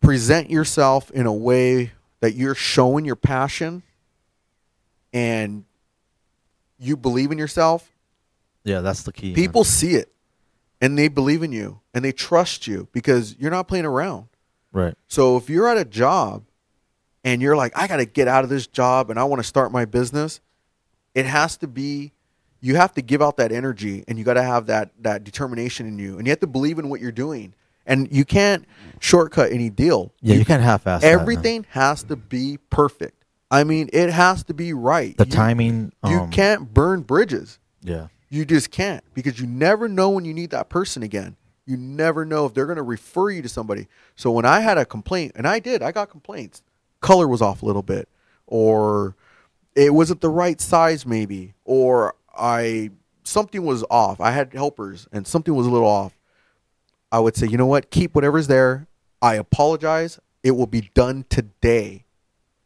present yourself in a way that you're showing your passion and you believe in yourself, yeah, that's the key. man. people see it and they believe in you and they trust you because you're not playing around. right? So if you're at a job and you're like, I got to get out of this job and I want to start my business, it has to be, you have to give out that energy and you got to have that that determination in you and you have to believe in what you're doing and you can't shortcut any deal. Yeah, you, can't half-ass that. Everything has to be perfect. I mean, it has to be right. The You- timing. You um, can't burn bridges. Yeah, You just can't because you never know when you need that person again. You never know if they're going to refer you to somebody. So when I had a complaint, and I did, I got complaints. Color was off a little bit, or it wasn't the right size, maybe, or I something was off. I had helpers, and something was a little off. I would say, you know what? Keep whatever's there. I apologize. It will be done today.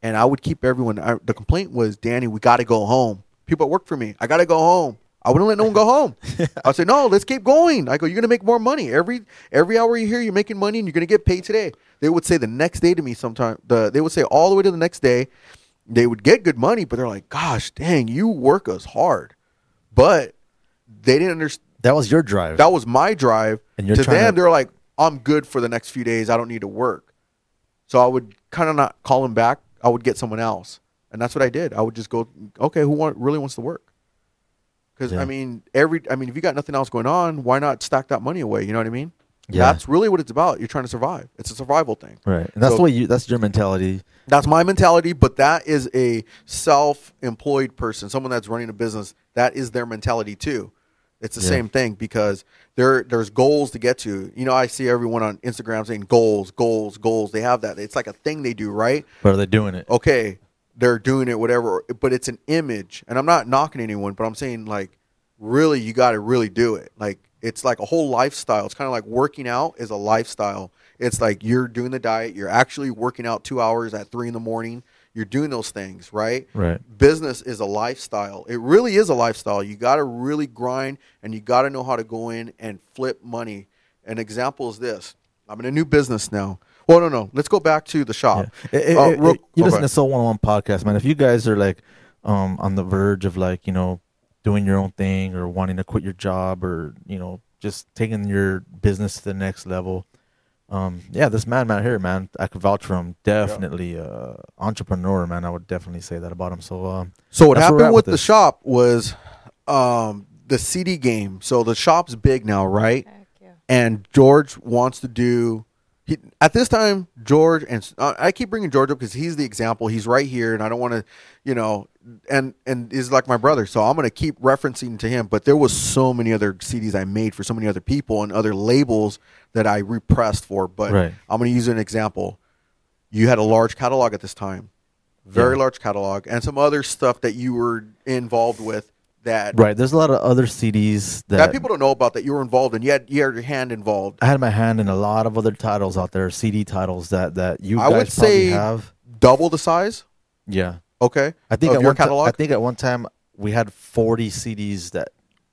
And I would keep everyone. I, the complaint was, Danny, we got to go home. People that work for me, I got to go home. I wouldn't let no one go home. [LAUGHS] I'd say, no, let's keep going. I go, you're gonna make more money every every hour you're here. You're making money, and you're gonna get paid today. They would say the next day to me. Sometimes the they would say all the way to the next day. They would get good money, but they're like, gosh, dang, you work us hard, but they didn't understand. That was your drive. That was my drive. And you're to them, to- they're like, I'm good for the next few days. I don't need to work. So I would kind of not call them back. I would get someone else, and that's what I did. I would just go, okay, who want, really wants to work? Because Yeah. I mean, every I mean, if you got nothing else going on, why not stack that money away? You know what I mean? Yeah. That's really what it's about. You're trying to survive. It's a survival thing. right. And that's So- the way you. That's your mentality. That's my mentality, but that is a self-employed person, someone that's running a business. That is their mentality too. It's the Yeah. same thing because there there's goals to get to. You know, I see everyone on Instagram saying goals, goals, goals. They have that. It's like a thing they do, right? But are they doing it? Okay, they're doing it, whatever. But it's an image, and I'm not knocking anyone, but I'm saying like, really, you got to really do it. Like it's like a whole lifestyle. It's kind of like working out is a lifestyle. It's like you're doing the diet. You're actually working out two hours at three in the morning. You're doing those things, right? Right. business is a lifestyle. It really is a lifestyle. You got to really grind and you got to know how to go in and flip money. An example is this I'm in a new business now. Well, no, no. Let's go back to the shop. Yeah. Eh, Uh, eh, real- eh, you listen to Soul One One podcast, man. If you guys are like um, on the verge of like you know doing your own thing or wanting to quit your job or you know just taking your business to the next level, um, yeah, this man, man here, man, I could vouch for him. Definitely, uh, entrepreneur, man. I would definitely say that about him. So, um, So what That's where we're happened with with the shop was um, the CD game. So the shop's big now, right? Heck yeah. and George wants to do. He, at this time, George and uh, I keep bringing George up because he's the example. He's right here, and I don't want to, you know, and and is like my brother, so I'm going to keep referencing to him. But there was so many other CDs I made for so many other people and other labels that I repressed for. But Right. I'm going to use an example. You had a large catalog at this time, very Yeah. large catalog, and some other stuff that you were involved with that right. There's a lot of other CDs that, that people don't know about that you were involved in. You had you had your hand involved. I had my hand in a lot of other titles out there, CD titles that that you I guys would probably say have. double the size. Yeah. Okay. I think of at your one catalog. I think at one time we had 40 CDs that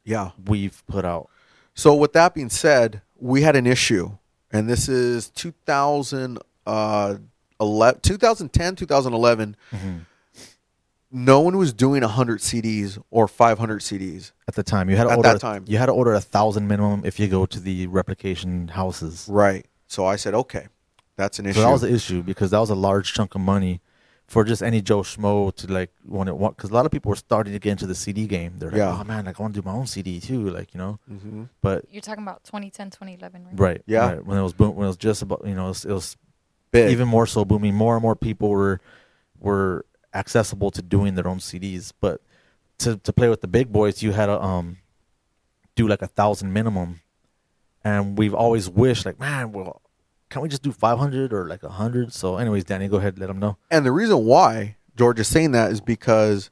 yeah. we've put out. So with that being said, we had an issue, and this is 2000, uh, 11, 2010, 2011. Mm-hmm. No one was doing 100 CDs or 500 CDs. At the time, you had to At order that a- time. You had to order a thousand minimum if you go to the replication houses. Right. So I said, okay, that's an issue. So that was the issue because that was a large chunk of money for just any Joe Schmo to like want it. Because a lot of people were starting to get into the CD game. They're like, Yeah. oh man, like, I want to do my own CD too, like you know. Mhm. But You're talking about 2010, 2011, right? right, Yeah. right, when it was boom, when it was just about you know, it was, it was big. even more so booming. More and more people were were accessible to doing their own CDs. But to to play with the big boys, you had to um do like a thousand minimum. And we've always wished, like, man, well, can we just do five hundred or like a hundred? So, anyways, Danny, go ahead, let them know. And the reason why George is saying that is because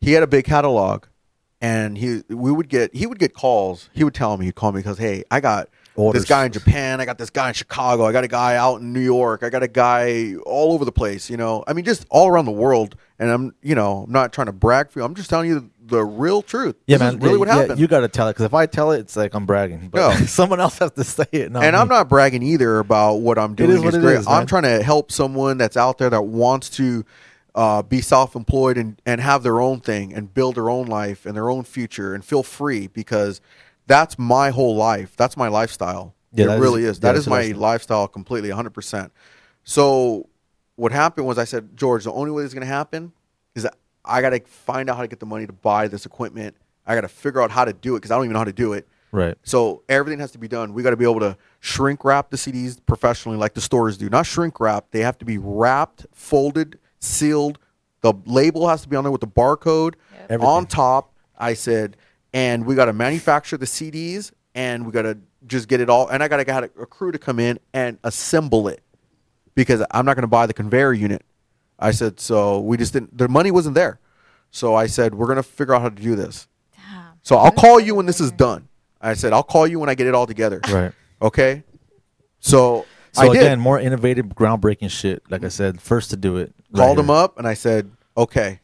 he had a big catalog, and he we would get he would get calls. He would tell me he'd call me because hey, I got Orders. this guy in Japan, I got this guy in Chicago, I got a guy out in New York, I got a guy all over the place. You know, I mean, just all around the world. And I'm you know I'm not trying to brag for you. I'm just telling you the real truth. Yeah, This man. really yeah, what yeah, happened. you got to tell it because if I tell it, it's like I'm bragging. But No. [LAUGHS] someone else has to say it. Not and me. I'm not bragging either about what I'm doing. is what it is, I'm trying to help someone that's out there that wants to uh, be self-employed and, and have their own thing and build their own life and their own future and feel free because that's my whole life. That's my lifestyle. Yeah, it that is- really is. yeah, That that's is my lifestyle. lifestyle completely, 100%. So what happened was I said, George, the only way this is going to happen is that I got to find out how to get the money to buy this equipment. I got to figure out how to do it because I don't even know how to do it. right. So everything has to be done. We got to be able to shrink wrap the CDs professionally, like the stores do. Not shrink wrap; they have to be wrapped, folded, sealed. The label has to be on there with the barcode Yep. On top. I said, and we got to manufacture the CDs, and we got to just get it all. And I got to get a, a crew to come in and assemble it because I'm not going to buy the conveyor unit. I said, so we just didn't. The money wasn't there, so I said we're going to figure out how to do this. Damn. So I'll call you when this is done. I said I'll call you when I get it all together. Right. Okay. So, So I did. again, more innovative, groundbreaking shit. Like I said, first to do it. right called him up and I said, "Okay,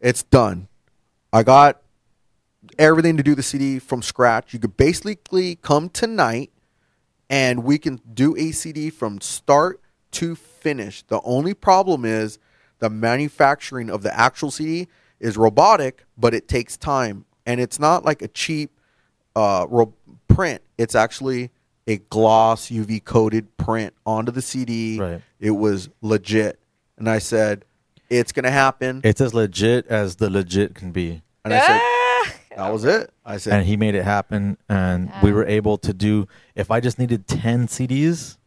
it's done. I got everything to do the CD from scratch. You could basically come tonight and we can do a CD from start to finish. The only problem is the manufacturing of the actual CD is robotic, but it takes time. And it's not like a cheap uh, ro- print. It's actually a gloss UV coated print onto the CD. Right. It was legit. And I said, it's going to happen. It's as legit as the legit can be. And I said, Ah! That was it. I said, and he made it happen and we were able to do if i just needed 10 cds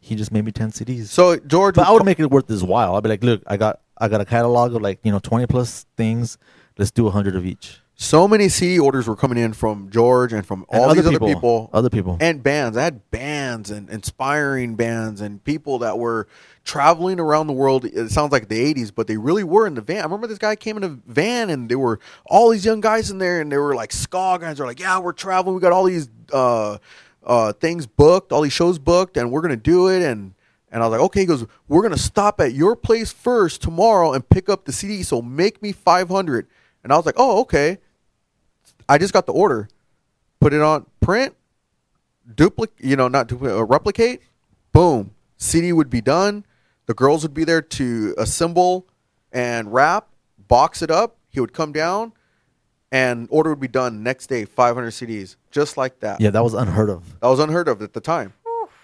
he just made me 10 cds so George, but i would co- make it worth his while. I'd be like look i got i got a catalog of like you know 20 plus things. Let's do 100 of each so many CD orders were coming in from George and from And all other these people, other people other people and bands. I had bands and inspiring bands and people that were traveling around the world. It sounds like the 80s, but they really were in the van. I remember this guy came in a van and there were all these young guys in there and they were like ska guys. They're like, yeah, we're traveling. We got all these uh, uh, things booked, all these shows booked, and we're going to do it. And and I was like, okay. He goes, we're going to stop at your place first tomorrow and pick up the CD. So make me 500. And I was like, oh, okay. I just got the order. Put it on print, duplicate, you know, not duplicate, uh, replicate. Boom. CD would be done. The girls would be there to assemble and wrap, box it up. He would come down, and order would be done next day. 500 CDs, just like that. yeah that was unheard of That was unheard of at the time.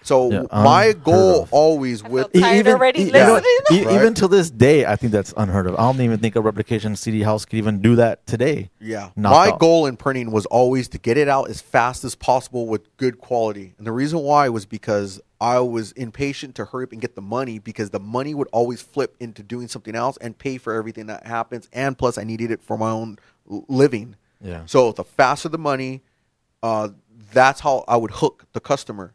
So Yeah, my goal of. always I with felt tired already you know what? E- Right. even to this day i think that's unheard of i don't even think a replication cd house could even do that today Yeah. Knock My out. goal in printing was always to get it out as fast as possible with good quality. And the reason why was because I was impatient to hurry up and get the money because the money would always flip into doing something else and pay for everything that happens. And plus, I needed it for my own living. yeah So the faster the money, uh, that's how I would hook the customer.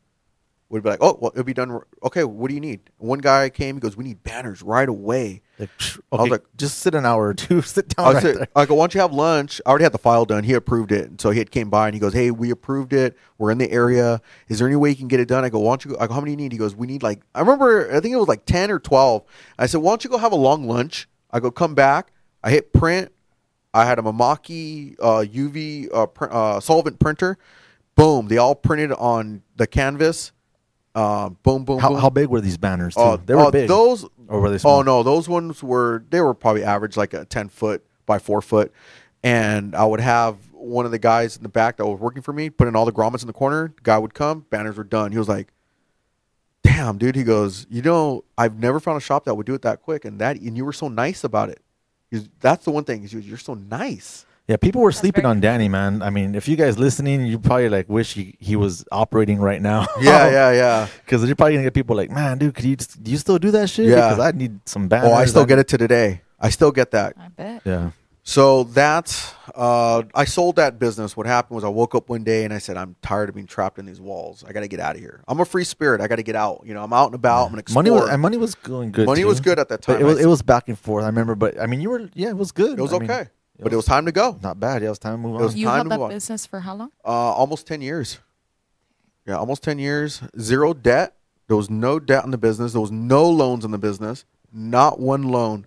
Would be like, oh, well, it'll be done. Okay, what do you need? One guy came. He goes, we need banners right away. like, psh, was like- just sit an hour or two [LAUGHS] sit down I right. I go, why don't you have lunch? I already had the file done. He approved it. and So he had came by and he goes, hey, we approved it. We're in the area. Is there any way you can get it done? I go, why don't you go? I go, how many you need? He goes, we need like, I remember, I think it was like 10 or 12. I said, why don't you go have a long lunch? I go, come back. I hit print. I had a Mimaki uh, UV uh, pr- uh, solvent printer. Boom. They all printed on the canvas. Uh, boom, boom, how, boom. how big were these banners too? Uh, they were uh, big Those or were they small Oh no, those ones were they were probably average like a ten foot by four foot, and I would have one of the guys in the back that was working for me put in all the grommets in the corner. The guy would come, banners were done. He was like, "Damn, dude," he goes, "You know, I've never found a shop that would do it that quick, and that and you were so nice about it. That's the one thing. You- you're so nice. Yeah, people were sleeping very on Danny, man. I mean, if you guys listening, you probably like wish he, he was operating right now. [LAUGHS] Yeah, yeah, [LAUGHS] yeah. Because you're probably gonna get people like, man, dude, could you do you still do that shit? Yeah. Because I need some banners. Oh, I still get it to today. I still get that. I bet. Yeah. So that's uh, I sold that business. What happened was I woke up one day and I said, I'm tired of being trapped in these walls. I got to get out of here. I'm a free spirit. I got to get out. You know, I'm out and about. I'm gonna explore. Money was and money was going good. Money too. was good at that time. But it was it was back and forth. I remember, but I mean, you were yeah, it was good. It was I mean, okay, but it was time to go. not bad. Yeah, it was time to move It was on. You time held to that move on. business for how long? Uh, almost ten years. Yeah, almost ten years. Zero debt. There was no debt in the business. There was no loans in the business. Not one loan,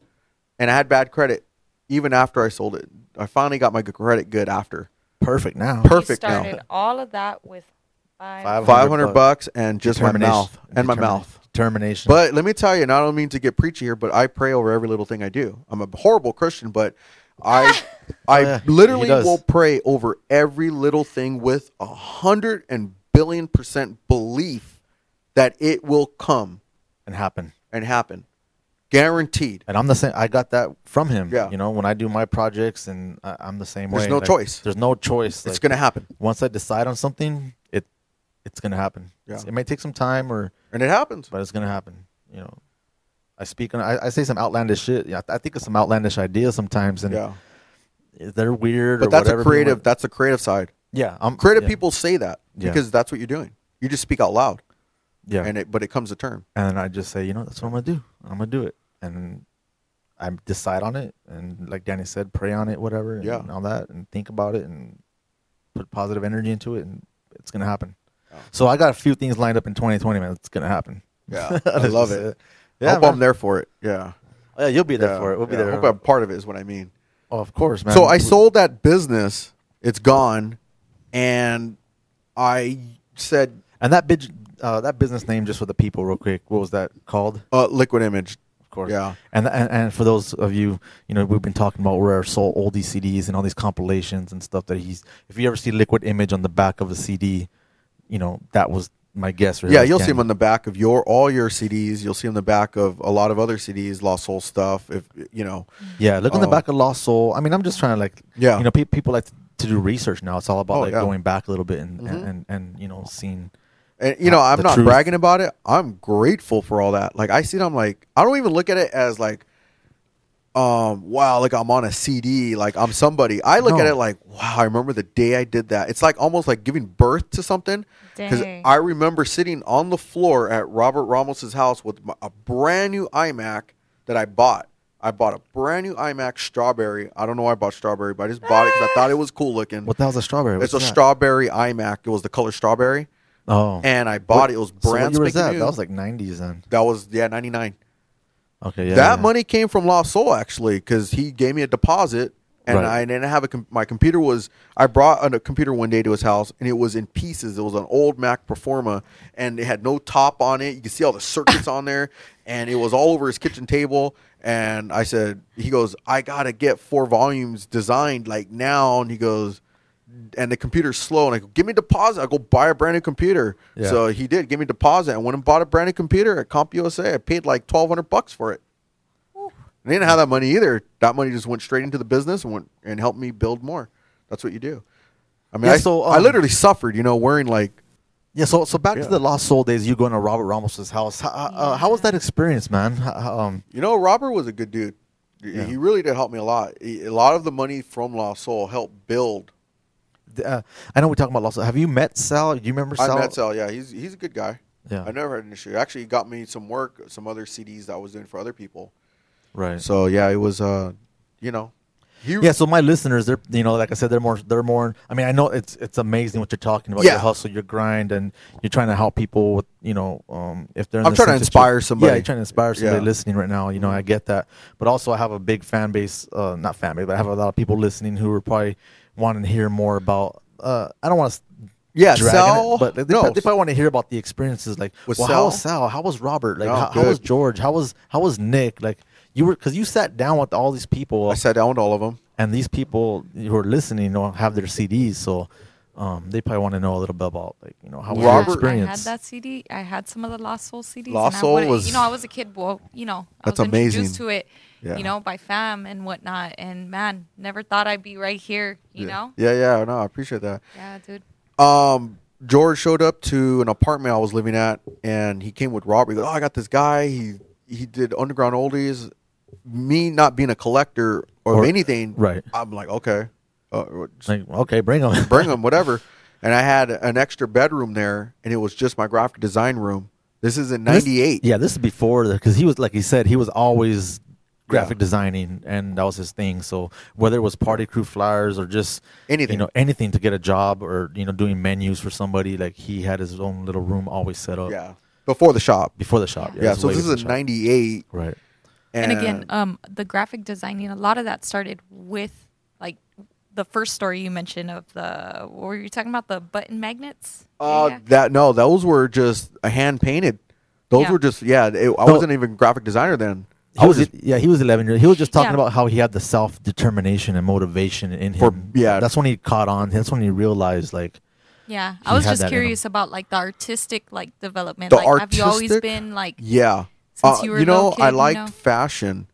and I had bad credit even after I sold it. I finally got my credit good after. Perfect now. Perfect you now. started all of that with five. Five- Five hundred bucks and just my Determination. mouth and my Determina- mouth. Determination. But let me tell you, and I don't mean to get preachy here, but I pray over every little thing I do. I'm a horrible Christian, but I [LAUGHS] I yeah, literally will pray over every little thing with a hundred and billion percent belief that it will come and happen. and happen. Guaranteed. And I'm the same. I got that from him. Yeah. You know, when I do my projects, and I, I'm the same There's way. There's no Like, choice. There's no choice. It's gonna happen. once I decide on something, it it's gonna happen. Yeah. It may take some time, or And it happens. but it's gonna happen. You know, I speak on. I, I say some outlandish shit. Yeah, I think of some outlandish ideas sometimes, and Yeah. they're weird. But or that's whatever a creative that's a creative side. Yeah, I'm Creative yeah, people say that Yeah. because that's what you're doing. You just speak out loud. Yeah, And it but it comes to term. and I just say, you know, that's what I'm gonna do. I'm gonna do it, and I decide on it, and like Danny said, pray on it, whatever, and Yeah. all that, and think about it, and put positive energy into it, and it's gonna happen. So I got a few things lined up in 2020, man. It's gonna happen. Yeah. [LAUGHS] I love it. Say I Yeah, hope man. I'm there for it. Yeah. Oh, yeah, you'll be there Yeah. for it. We'll be Yeah, I there. hope I'm part of it is what I mean. oh, of course, man. So I sold that business It's gone, and I said, And that big, uh, that business name, just for the people, real quick, what was that called? uh, "Liquid Image." Of course. Yeah. And, and and for those of you, you know, we've been talking about where our soul oldie CDs and all these compilations and stuff that he's. If you ever see Liquid Image on the back of a CD, you know that was my guess. Yeah, you'll see them on the back of your all your CDs. You'll see them on the back of a lot of other CDs, Lost Soul stuff. If you know, Yeah, look on the Oh. back of Lost Soul. I mean, I'm just trying to like, Yeah. you know, pe- people like to, do research now. It's all about Oh, like yeah. going back a little bit and, Mhm. and, and and you know seeing. and you know, Uh, I'm not truth. bragging about it. I'm grateful for all that. Like I see it, I'm like, I don't even look at it as like, um, wow, like I'm on a CD, like I'm somebody. I look at it like, wow, I remember the day I did that. It's like almost like giving birth to something. Because I remember sitting on the floor at Robert Ramos's house with my- a brand new iMac that I bought. I bought a brand new iMac strawberry. I don't know why I bought strawberry, but I just bought it because I thought it was cool looking. What the hell's a strawberry? It's a that? strawberry iMac. It was the color strawberry, Oh, and I bought What- it. It was so brand what year was that? new. That was like 90s then. That was yeah, ninety nine. Okay, yeah. that yeah. money came from Lost Soul actually because he gave me a deposit, and Right. I didn't have a. Com- my computer was. I brought a computer one day to his house, and it was in pieces. It was an old Mac Performa, and it had no top on it. You can see all the circuits on there, and it was all over his kitchen table. And I said, he goes, I gotta get four volumes designed like now, and he goes. And the computer's slow, and I go, "Give me a deposit." I go buy a brand new computer. Yeah. So he did give me a deposit. I went and bought a brand new computer at CompUSA. I paid like twelve hundred bucks for it. I didn't have that money either. That money just went straight into the business and went and helped me build more. That's what you do. I mean, Yeah, I, so, I um, literally suffered, you know, wearing like Yeah, so so back Yeah. to the Lost Soul days. You going to Robert Ramos's house? How, uh, how was that experience, man? How- how, um, you know, Robert was a good dude. Yeah. He really did help me a lot. He- a lot of the money from Lost Soul helped build. Uh, I know we're talking about. Soul. Have you met Sal? Do you remember Sal? I met Sal. Yeah, he's he's a good guy. Yeah, I never had an issue. Actually, he got me some work, some other CDs that I was doing for other people. right. So yeah, it was. uh You know, he yeah, so my listeners, they're you know, like I said, they're more, they're more. I mean, I know it's it's amazing what you're talking about. Yeah. Your hustle, your grind, and you're trying to help people with you know, um, if they're. In I'm trying to inspire somebody. Yeah, you're trying to inspire somebody Yeah. listening right now. You know, I get that, but also I have a big fan base. Uh, not fan base, but I have a lot of people listening who are probably wanting to hear more about. Uh, I don't want to yeah, Sal. it, but they, no, probably, they probably want to hear about the experiences. Like, well, how was Sal? How was Robert? Like, No, how, how was. George? How was how was Nick? Like, you were because you sat down with all these people, I sat down with all of them. and these people who are listening don't have their CDs, so um, they probably want to know a little bit about like you know how was your experience. I had that CD. I had some of the Lost Soul CDs. Lost and Soul I was- You know, I was a kid. Well, you know, I That's was amazing. introduced to it. Yeah. You know, by fam and whatnot. And man, never thought I'd be right here. You yeah. know. Yeah, yeah. No, I appreciate that. Yeah, dude. um, George showed up to an apartment I was living at, and he came with Robert. He goes, "Oh, I got this guy. He he did underground oldies. Me not being a collector or, Or- anything, right. I'm like, okay, uh, Like, okay, bring them. [LAUGHS] bring them, [LAUGHS] whatever. And I had an extra bedroom there, and it was just my graphic design room. This is in '98. Yeah, this is before because he was like he said he was always graphic Yeah. designing and that was his thing. So whether it was party crew flyers or just Anything. you know anything to get a job or you know doing menus for somebody, like he had his own little room always set up. yeah, before the shop. before the shop. Yeah, it's so this is the in '98. Right. And, again, um, the graphic designing, a lot of that started with like the first story you mentioned of the. What were you talking about? The button magnets. Uh, Yeah. that no, those were just a hand painted. Those Yeah. were just yeah. It, I No. wasn't even graphic designer then. He I was, was just, yeah, he was 11 years. Old. He was just talking Yeah. about how he had the self determination and motivation in him. For- yeah. that's when he caught on. That's when he realized like Yeah, I was just that in him. curious about like the artistic like development. The like, have you always been like? yeah. Since Uh, you were you know, kid, I you liked know? fashion.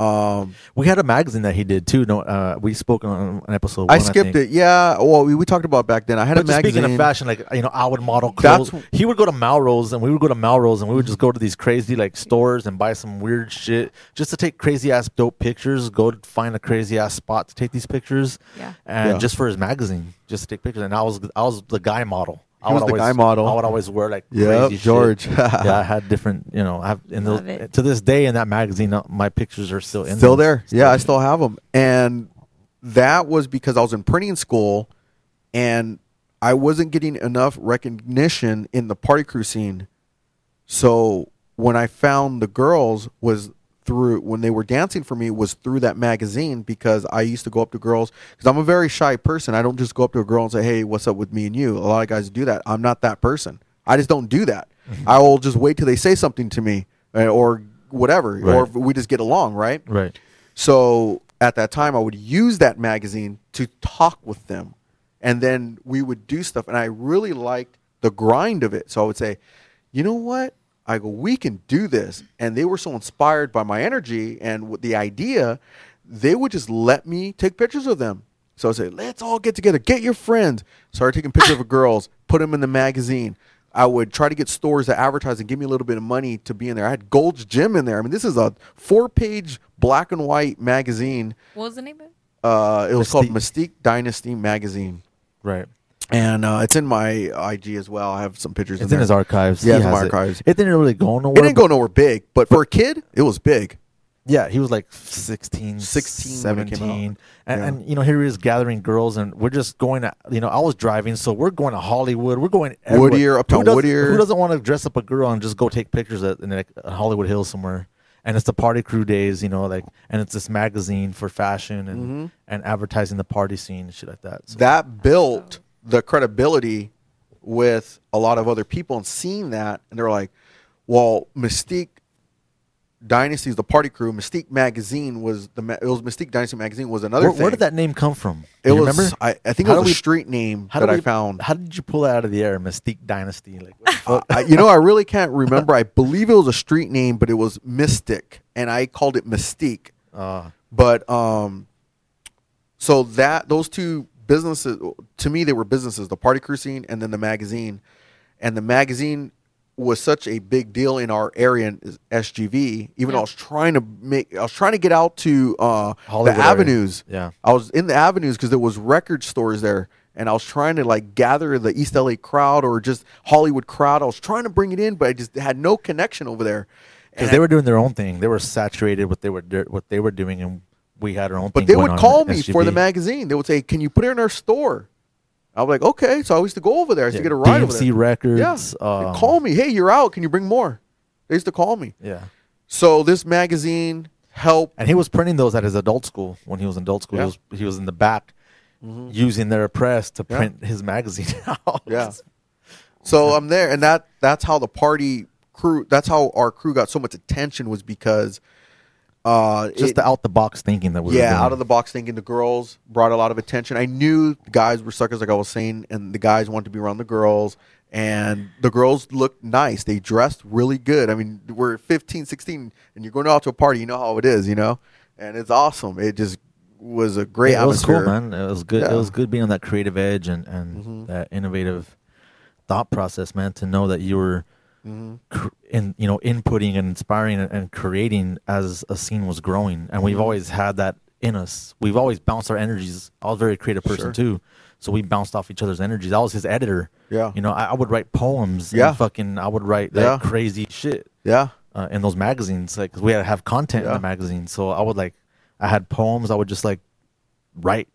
Um, we had a magazine that he did too. No, uh, we spoke on an episode. I one, skipped think. it. Yeah. Well, we, we talked about back then. I had But a just magazine. speaking of fashion, like you know, I would model clothes. wh- he would go to Melrose, and we would go to Melrose, and we would just go to these crazy like stores and buy some weird shit just to take crazy ass dope pictures. Go to find a crazy ass spot to take these pictures, Yeah. and Yeah. just for his magazine, just to take pictures. And I was I was the guy model. I was would the always, guy model. I would always wear like Yep, crazy shit. George. yeah, I [LAUGHS] had different. You know, I have in those Love it. to this day in that magazine, uh, my pictures are still in still there. there. Yeah, I still have them. And that was because I was in printing school and I wasn't getting enough recognition in the party crew scene. So when I found the girls was through when they were dancing for me was through that magazine because I used to go up to girls because I'm a very shy person. I don't just go up to a girl and say, "Hey, what's up with me and you?" A lot of guys do that. I'm not that person. I just don't do that. I will just wait till they say something to me uh, or whatever, or we just get along, right? Right. So at that time, I would use that magazine to talk with them, and then we would do stuff. And I really liked the grind of it. So I would say, you know what? I go, we can do this. And they were so inspired by my energy and with the idea, they would just let me take pictures of them. So I say, let's all get together, get your friends. Started taking pictures of [LAUGHS] girls, put them in the magazine. I would try to get stores to advertise and give me a little bit of money to be in there. I had Gold's Gym in there. I mean, this is a four-page black and white magazine. What was the name of it? Uh, it was called Mystique. Mystique Dynasty magazine, Right. And uh, it's in my IG as well. I have some pictures. It's in in his archives. Yeah, He it's in my has it. archives. It didn't really go nowhere. It didn't go nowhere big, but for a kid, it was big. Yeah, he was like 16, 16 when it came 17. out. And, Yeah. and, you know, here he is gathering girls, and we're just going to, you know, I was driving, so we're going to Hollywood. We're going everywhere. Whittier, Uptown who Whittier. Who doesn't want to dress up a girl and just go take pictures at, in like, Hollywood Hills somewhere? And it's the party crew days, you know, like, and it's this magazine for fashion and, Mm-hmm. and advertising the party scene and shit like that. So, That built the credibility with a lot of other people, and seeing that, and they're like, "Well, Mystique Dynasty's the party crew. Mystique magazine was the ma- it was Mystique Dynasty magazine was another where, thing. where did that name come from? It Do you was remember? I, I think How it was a we- street name How that did I we- found. How did you pull that out of the air? Mystique Dynasty. Like, what the? I, you know, I really can't remember. I believe it was a street name, but it was Mystic, and I called it Mystique. Uh, But um, so that those two businesses to me they were businesses, the party crew scene and then the magazine, and the magazine was such a big deal in our area in SGV. Even though I was trying to make, I was trying to get out to uh, Hollywood the area. avenues. Yeah. I was in the avenues because there was record stores there, and I was trying to like gather the East LA crowd or just Hollywood crowd. I was trying to bring it in, but I just had no connection over there. because they were doing their own thing. They were saturated what they were what they were doing, and we had our own. But they would call me for the magazine. They would say, "Can you put it in our store?" I was like, "Okay." So I used to go over there. I used Yeah, to get a ride over DMC there. Records. Yeah, um, call me. Hey, you're out. Can you bring more? They used to call me. Yeah, So this magazine helped. and he was printing those at his adult school when he was in adult school. Yeah. Mm-hmm. He was he was in the back using their press to Yeah. print his magazine [LAUGHS] out. Yeah. So I'm there, and that that's how the party crew. That's how our crew got so much attention was because, uh, just it- the out the box thinking that we were yeah, out of the box thinking. The girls brought a lot of attention. I knew the guys were suckers, like I was saying, and the guys wanted to be around the girls. And the girls looked nice. They dressed really good. I mean, we're 15, 16, and you're going out to a party. You know how it is, you know, and it's awesome. It just was a great Yeah, it was cool, man. It was good. It was good being on that creative edge and and Mhm. that innovative thought process, man. To know that you were Mhm. cr- in you know inputting and inspiring and, and creating as a scene was growing, and Mm-hmm. we've always had that in us. We've always bounced our energies. I was a very creative person Sure. too, so we bounced off each other's energies. I was his editor. Yeah. You know, I, I would write poems. Yeah. Fucking, I would write Yeah. crazy shit Yeah. uh, in those magazines, like 'cause we had to have content in the magazine. So I would like, I had poems. I would just like write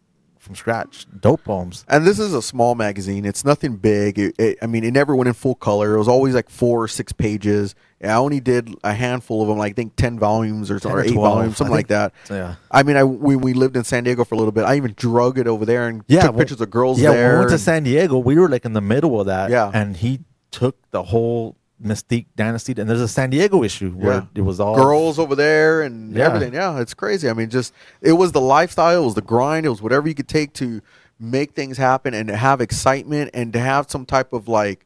from scratch, dope poems. And this is a small magazine. It's nothing big. It, it, I mean, it never went in full color. It was always like four or six pages. I only did a handful of them, like I think ten volumes or, 10 or or eight 12, volumes, something I like that. Yeah, I mean, I we, we lived in San Diego for a little bit. I even drug it over there and yeah. took well- pictures of girls yeah, there. when we went to San Diego, we were like in the middle of that. Yeah. and he took the whole Mystique Dynasty, and there's a San Diego issue where Yeah. it was all girls over there and Yeah. everything. Yeah, it's crazy. I mean, just it was the lifestyle, it was the grind, it was whatever you could take to make things happen and to have excitement and to have some type of like,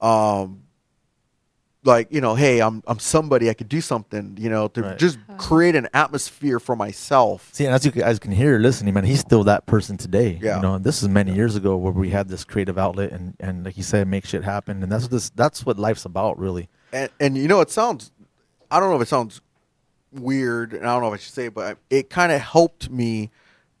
um, like you know, hey, I'm I'm somebody. I could do something. You know, to Right. just uh-huh. create an atmosphere for myself. See, and as you guys can hear listening, man, he's still that person today. Yeah. You know, this is many years ago where we had this creative outlet and, and like you said, make shit happen. And that's what this that's what life's about, really. and and you know it sounds i don't know if it sounds weird and i don't know if i should say it but it kind of helped me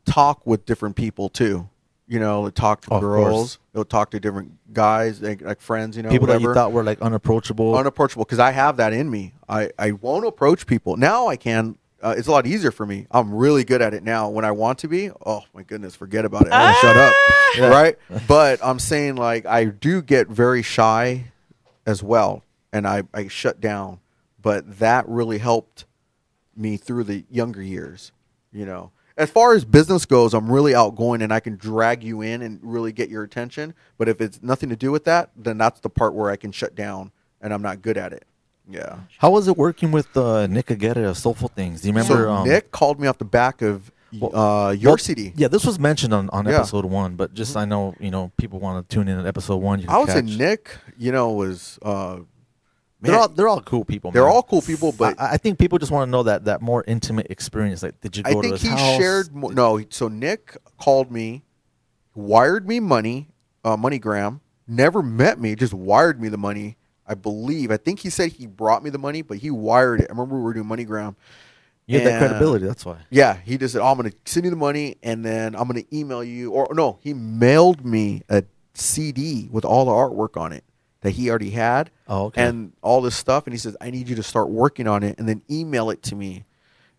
talk with different people too you know talk to Of girls course. it'll talk to different guys like, like friends you know People whatever. that you thought were like unapproachable. unapproachable because i have that in me i i won't approach people now i can uh, it's a lot easier for me i'm really good at it now when i want to be oh my goodness forget about it i shut up [LAUGHS] right but i'm saying like i do get very shy as well and i i shut down but that really helped me through the younger years. You know, as far as business goes, I'm really outgoing and I can drag you in and really get your attention. But if it's nothing to do with that, then that's the part where I can shut down and I'm not good at it. Yeah. How was it working with uh, Nick Aguirre of Soulful Things? Do you remember? so um, Nick called me off the back of Well- uh, your well, CD. Yeah, this was mentioned on, on Yeah. Mm-hmm. episode one, but just I know you know people want to tune in at episode one. I would say Nick, you know, was uh, They're all they're all cool people. they're man. all cool people, but I, I think people just want to know that that more intimate experience. Like, did you go I to think his he house? shared. Mo- no, so Nick called me, wired me money, uh, MoneyGram. Never met me, just wired me the money. I believe. I think he said he brought me the money, but he wired it. I remember we were doing MoneyGram. You had that credibility. That's why. Yeah, he just said, oh, "I'm going to send you the money, and then I'm going to email you." Or no, he mailed me a CD with all the artwork on it that he already had, Oh, okay. and all this stuff. And he says, "I need you to start working on it, and then email it to me."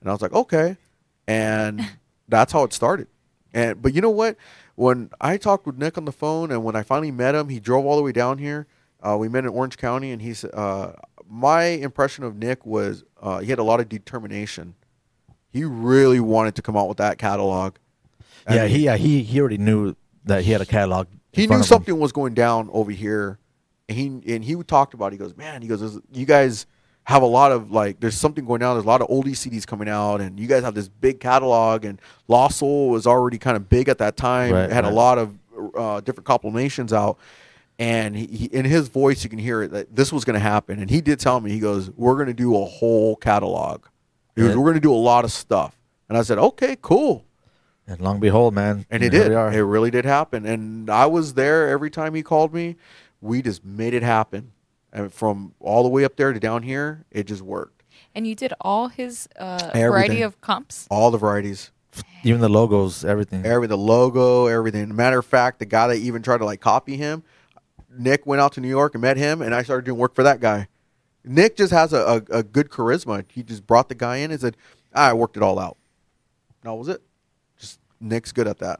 And I was like, "Okay," and [LAUGHS] that's how it started. And but you know what? When I talked with Nick on the phone, and when I finally met him, he drove all the way down here. Uh, we met in Orange County, and he's uh, my impression of Nick was uh, he had a lot of determination. He really wanted to come out with that catalog. I yeah, mean, he he he already knew that he had a catalog. he knew something was going down over here, and he and he talked about. It. He goes, man, he goes, you guys have a lot of like, there's something going down. There's a lot of oldie CDs coming out, and you guys have this big catalog. And Lost Soul was already kind of big at that time. Right, had right. a lot of uh, different compilations out. And he, he, in his voice, you can hear it that this was going to happen. And he did tell me, he goes, "We're going to do a whole catalog. He goes, We're going to do a lot of stuff." And I said, "Okay, cool." And long behold, man, And it did. It really did happen. And I was there every time he called me. We just made it happen. And from all the way up there to down here, it just worked. And you did all his uh, variety of comps. All the varieties, Even the logos, everything. every the logo, everything. Matter of fact, the guy that even tried to like copy him, Nick went out to New York and met him, and I started doing work for that guy. Nick just has a, a, a good charisma. He just brought the guy in and said, "I worked it all out." And That was it. Just Nick's good at that.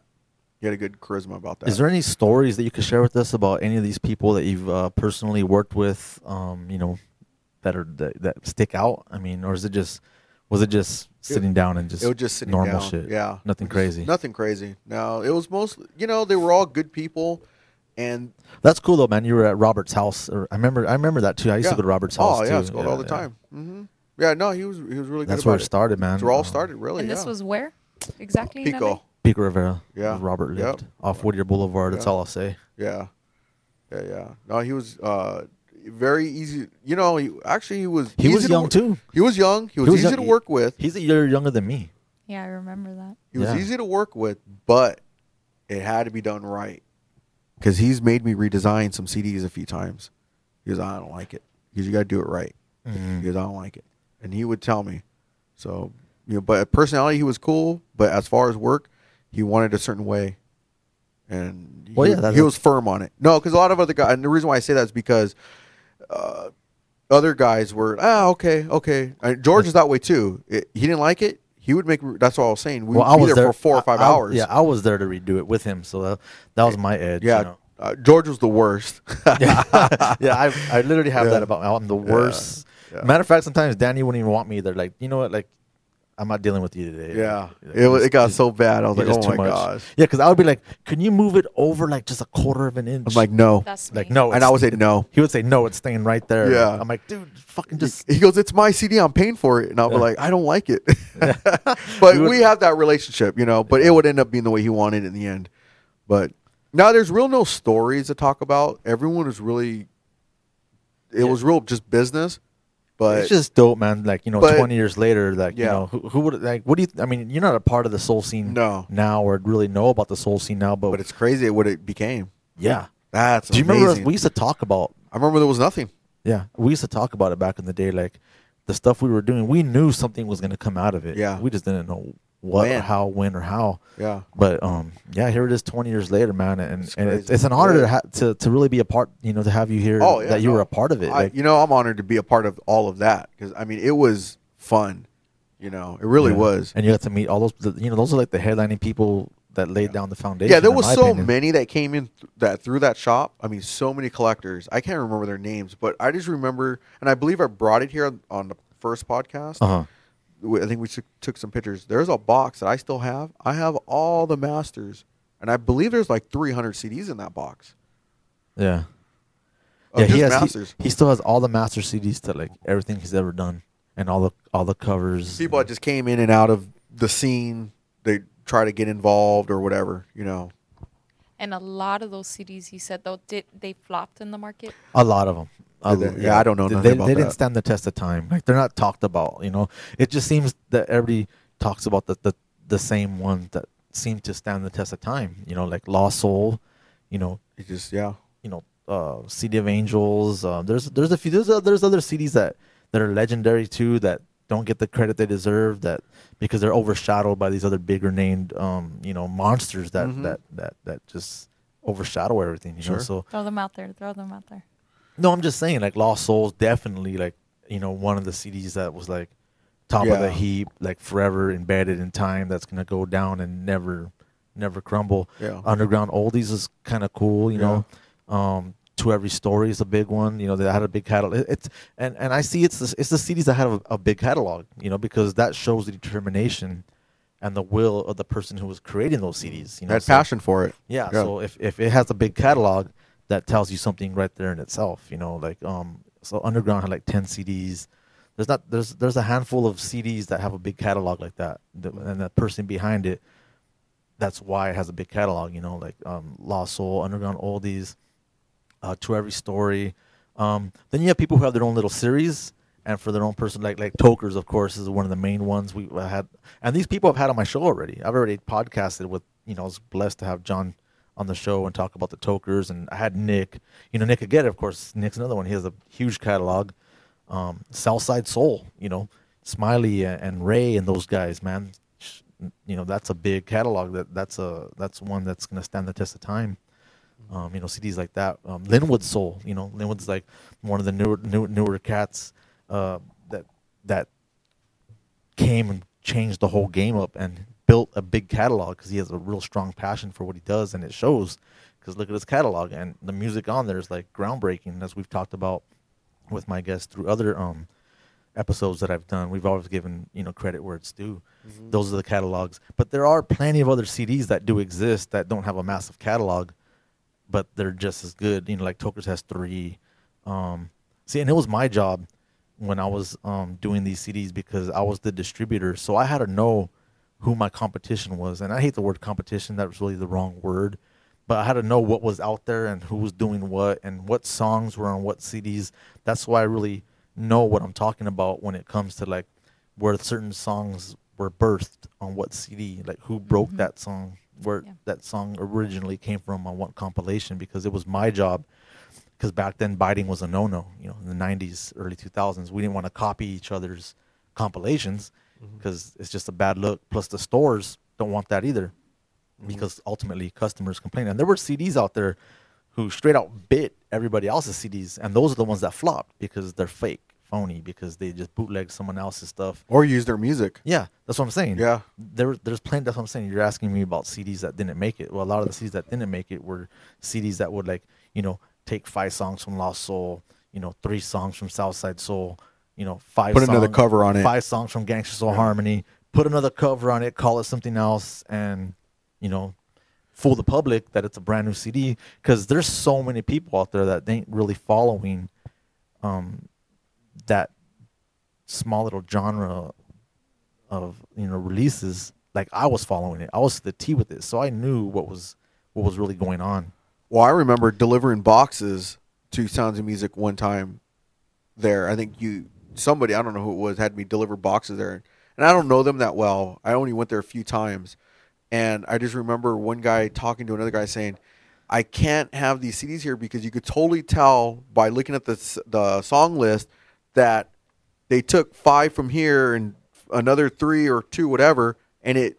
He had a good charisma about that. Is there any stories that you could share with us about any of these people that you've uh, personally worked with? Um, you know, that are that, that stick out. I mean, or is it just was it just sitting down and just it was just sitting normal down. shit? Yeah, nothing crazy. Nothing crazy. No, it was mostly you know they were all good people, and That's cool though, man. You were at Robert's house. Or I remember. I remember that too. I used yeah. to go to Robert's house Oh too. yeah, it's called all the yeah. time. hmm Yeah, no, he was he was really good. That's good. where about it started, man. That's where all Um, started, really. and this was where exactly? in LA? Pico. Pico Rivera. Yeah. where Robert Yep. lived off Whittier Boulevard. That's Yeah. all I'll say. Yeah, yeah, yeah. No, he was uh, very easy. You know, he actually he was. He was young wor- too. He was young. He was, He was easy young- to work with. He's a year younger than me. Yeah, I remember that. He was easy to work with, but it had to be done right. Because he's made me redesign some CDs a few times. Because I don't like it. Because you got to do it right. Mhm. Because I don't like it. And he would tell me. So, you know, but personality, he was cool. But as far as work, he wanted a certain way. And Well, he, yeah, he was firm on it. No, because a lot of other guys, and the reason why I say that is because uh, other guys were, ah, okay, okay. And George is that way too. It, he didn't like it. He would make. That's what I was saying. We well, would I be was there, there for four or five I- I- hours. Yeah, I was there to redo it with him, so that, that was my edge. yeah. you know? Uh, George was the worst. [LAUGHS] yeah, I, I literally have [LAUGHS] Yeah. that about Me. I'm the worst. Yeah. Matter of fact, sometimes Danny wouldn't even want me. They're like, you know what, like, I'm not dealing with you today. yeah, Like, it, was, it got so bad. I was like, oh my much. gosh. Yeah, because I would be like, can you move it over like just a quarter of an inch? I'm like, no. That's like no, and I would say no. He would say no, it's staying right there. Yeah. I'm like, dude, fucking just. He goes, "It's my CD. I'm paying for it," and I'll be like, "I don't like it." [LAUGHS] [LAUGHS] but You would- we have that relationship, you know. But it would end up being the way he wanted in the end. But now there's real no stories to talk about. Everyone was really, it Yeah. was real just business. But it's just dope, man. Like you know, but- 20 years later, like you know, who, who would like? What do you? I mean, you're not a part of the soul scene No. now, or really know about the soul scene now. But, but it's crazy what it became. yeah. That's Do you amazing. remember? We used to talk about I remember there was nothing. Yeah, we used to talk about it back in the day, like the stuff we were doing. We knew something was going to come out of it. Yeah. we just didn't know what, or When. how, when, or how. Yeah. But um, yeah, here it is, twenty years later, man, and It's and it's, it's an honor Yeah. to, ha- to to really be a part. You know, to have you here. Oh, yeah, that you no. were a part of it. I, like, you know, I'm honored to be a part of all of that because I mean, it was fun. You know, it really yeah. was. And you got to meet all those. the- You know, those are like the headlining people that laid down the foundation. Yeah, there was so opinion. many that came in th- that through that shop. I mean, so many collectors. I can't remember their names, but I just remember, and I believe I brought it here on, on the first podcast. Uh huh. we- I think we took, took some pictures. There's a box that I still have. I have all the masters, and I believe there's like 300 CDs in that box. Yeah. Of yeah, he just has. he- He, still has all the master CDs to like everything he's ever done, and all the all the covers. People that just came in and out of the scene. They try to get involved or whatever. You know. And a lot of those CDs, he said though, did they flopped in the market? A lot of them. Did they? Yeah, I don't know They, they, about they didn't that. stand the test of time. Like they're not talked about. You know, it just seems that everybody talks about the the, the same ones that seem to stand the test of time. You know, like Lost Soul. You know, It just yeah. you know, uh, CD of Angels. Uh, there's there's a few there's uh, there's other CDs that that are legendary too that don't get the credit they deserve that because they're overshadowed by these other bigger named um you know monsters that Mhm. that that that just overshadow everything. You know, Sure. so Throw them out there. Throw them out there. No, I'm just saying, like Lost Souls, definitely like you know one of the CDs that was like top of the heap, like forever embedded in time. That's gonna go down and never, never crumble. Yeah. Underground Oldies is kind of cool, you know. Um, to every story is a big one. You know, they had a big catalog. It- It's and and I see it's the, it's the CDs that have a, a big catalog. You know, because that shows the determination and the will of the person who was creating those CDs. You know, Had so- passion for it. yeah, Yeah. So if, if it has a big catalog, that tells you something right there in itself. You know, like um, so Underground had like ten CDs. There's not there's there's a handful of CDs that have a big catalog like that, and the person behind it. That's why it has a big catalog. You know, like um, Lost Soul, Underground Oldies, uh, To Every Story. Um, then you have people who have their own little series, and for their own person, like like Tokers, of course, is one of the main ones we I had. And these people I've had on my show already. I've already podcasted with. You know, I was blessed to have John on the show and talk about the Tokers, and I had Nick. You know, Nick again, of course. Nick's another one. He has a huge catalog. Um, Southside Soul, you know, Smiley and, Ray and those guys, man. You know, that's a big catalog. That that's a that's one that's gonna stand the test of time um, you know, CDs like that. Um, Linwood Soul, you know, Linwood's like one of the newer newer, newer cats uh, that that came and changed the whole game up and built a big catalog because he has a real strong passion for what he does, and it shows. Because look at his catalog and the music on there is like groundbreaking, as we've talked about with my guests through other um, episodes that I've done. We've always given you know credit where it's due. Those are the catalogs, but there are plenty of other CDs that do exist that don't have a massive catalog but they're just as good. You know, like Tokers has three. Um, see, and it was my job when I was um, doing these CDs because I was the distributor, so I had to know who my competition was. And I hate the word competition; that was really the wrong word. But I had to know what was out there and who was doing what and what songs were on what CDs. That's why I really know what I'm talking about when it comes to like where certain songs were birthed on what CD, like who broke Mhm. that song, where Yeah. that song originally came from on what compilation because it was my job because back then biting was a no-no you know in the 90s early 2000s we didn't want to copy each other's compilations Mm-hmm. because it's just a bad look. Plus the stores don't want that either. Mm-hmm. Because ultimately customers complain. And there were cds out there who straight out bit everybody else's cds and those are the ones that flopped because they're fake phony because they just bootleg someone else's stuff. Or use their music. yeah that's what i'm saying. Yeah. there there's plenty that's what i'm saying. You're asking me about cds that didn't make it. Well a lot of the cds that didn't make it were cds that would like you know take five songs from lost soul you know three songs from southside soul you know five Put another cover on it. five songs from gangster soul harmony put another cover on it call it something else and you know fool the public that it's a brand new cd because there's so many people out there that they ain't really following um that small little genre of you know releases like I was following it. I was the T with it, so I knew what was what was really going on. Well, I remember delivering boxes to Sounds of Music one time. There, I think you somebody I don't know who it was had me deliver boxes there, and I don't know them that well. I only went there a few times, and I just remember one guy talking to another guy saying, "I can't have these CDs here because you could totally tell by looking at the the song list that they took five from here and another three or two whatever, and it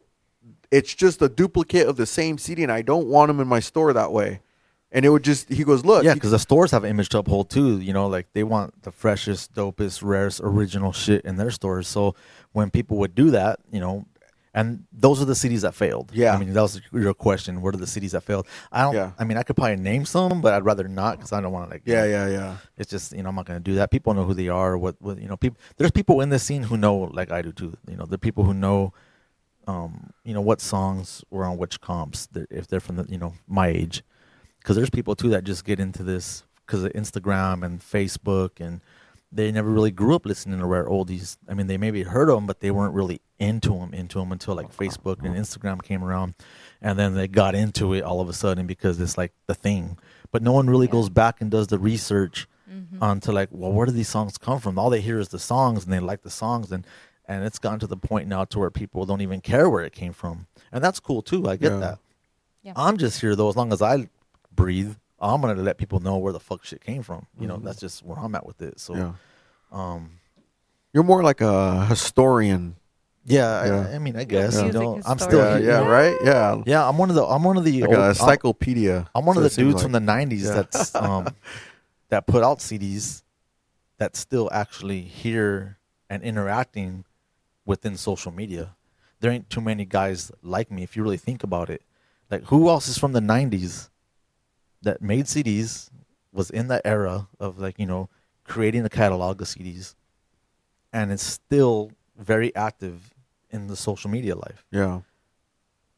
it's just a duplicate of the same CD, and I don't want them in my store that way." And it would just he goes, "Look, yeah, because the stores have image to uphold too. You know, like they want the freshest, dopest, rarest, original shit in their stores. So when people would do that, you know, and those are the cities that failed. Yeah. I mean that was your question. What are the cities that failed? I don't. Yeah. I mean, I could probably name some, but I'd rather not because I don't want to like. Yeah, yeah, yeah. It's just you know I'm not gonna do that. People know who they are. What what you know people. There's people in this scene who know like I do too. You know, the people who know, um, you know what songs were on which comps if they're from the you know my age, because there's people too that just get into this because of Instagram and Facebook and they never really grew up listening to rare oldies. I mean, they maybe heard of them, but they weren't really into them, into them until like Facebook and Instagram came around, and then they got into it all of a sudden because it's like the thing. But no one really Yeah. goes back and does the research Mhm. onto like, well, where do these songs come from? All they hear is the songs, and they like the songs, and and it's gotten to the point now to where people don't even care where it came from, and that's cool too. I get Yeah. that. Yeah. I'm just here though, as long as I breathe, I'm gonna let people know where the fuck shit came from. You know, Mhm. that's just where I'm at with it. So, yeah. um, You're more like a historian. yeah, Yeah. I, I mean, I guess Yeah. you know, Music I'm still. Yeah, yeah, right? Yeah. yeah. I'm one of the, I'm one of the, Like old- a I'm- encyclopedia. I'm one of the dudes like. from the '90s Yeah. that's um, [LAUGHS] that put out CDs that's still actually here and interacting within social media. There ain't too many guys like me if you really think about it. Like who else is from the '90s that made CDs, was in that era of like you know creating the catalog of CDs, and it's still very active in the social media life Yeah.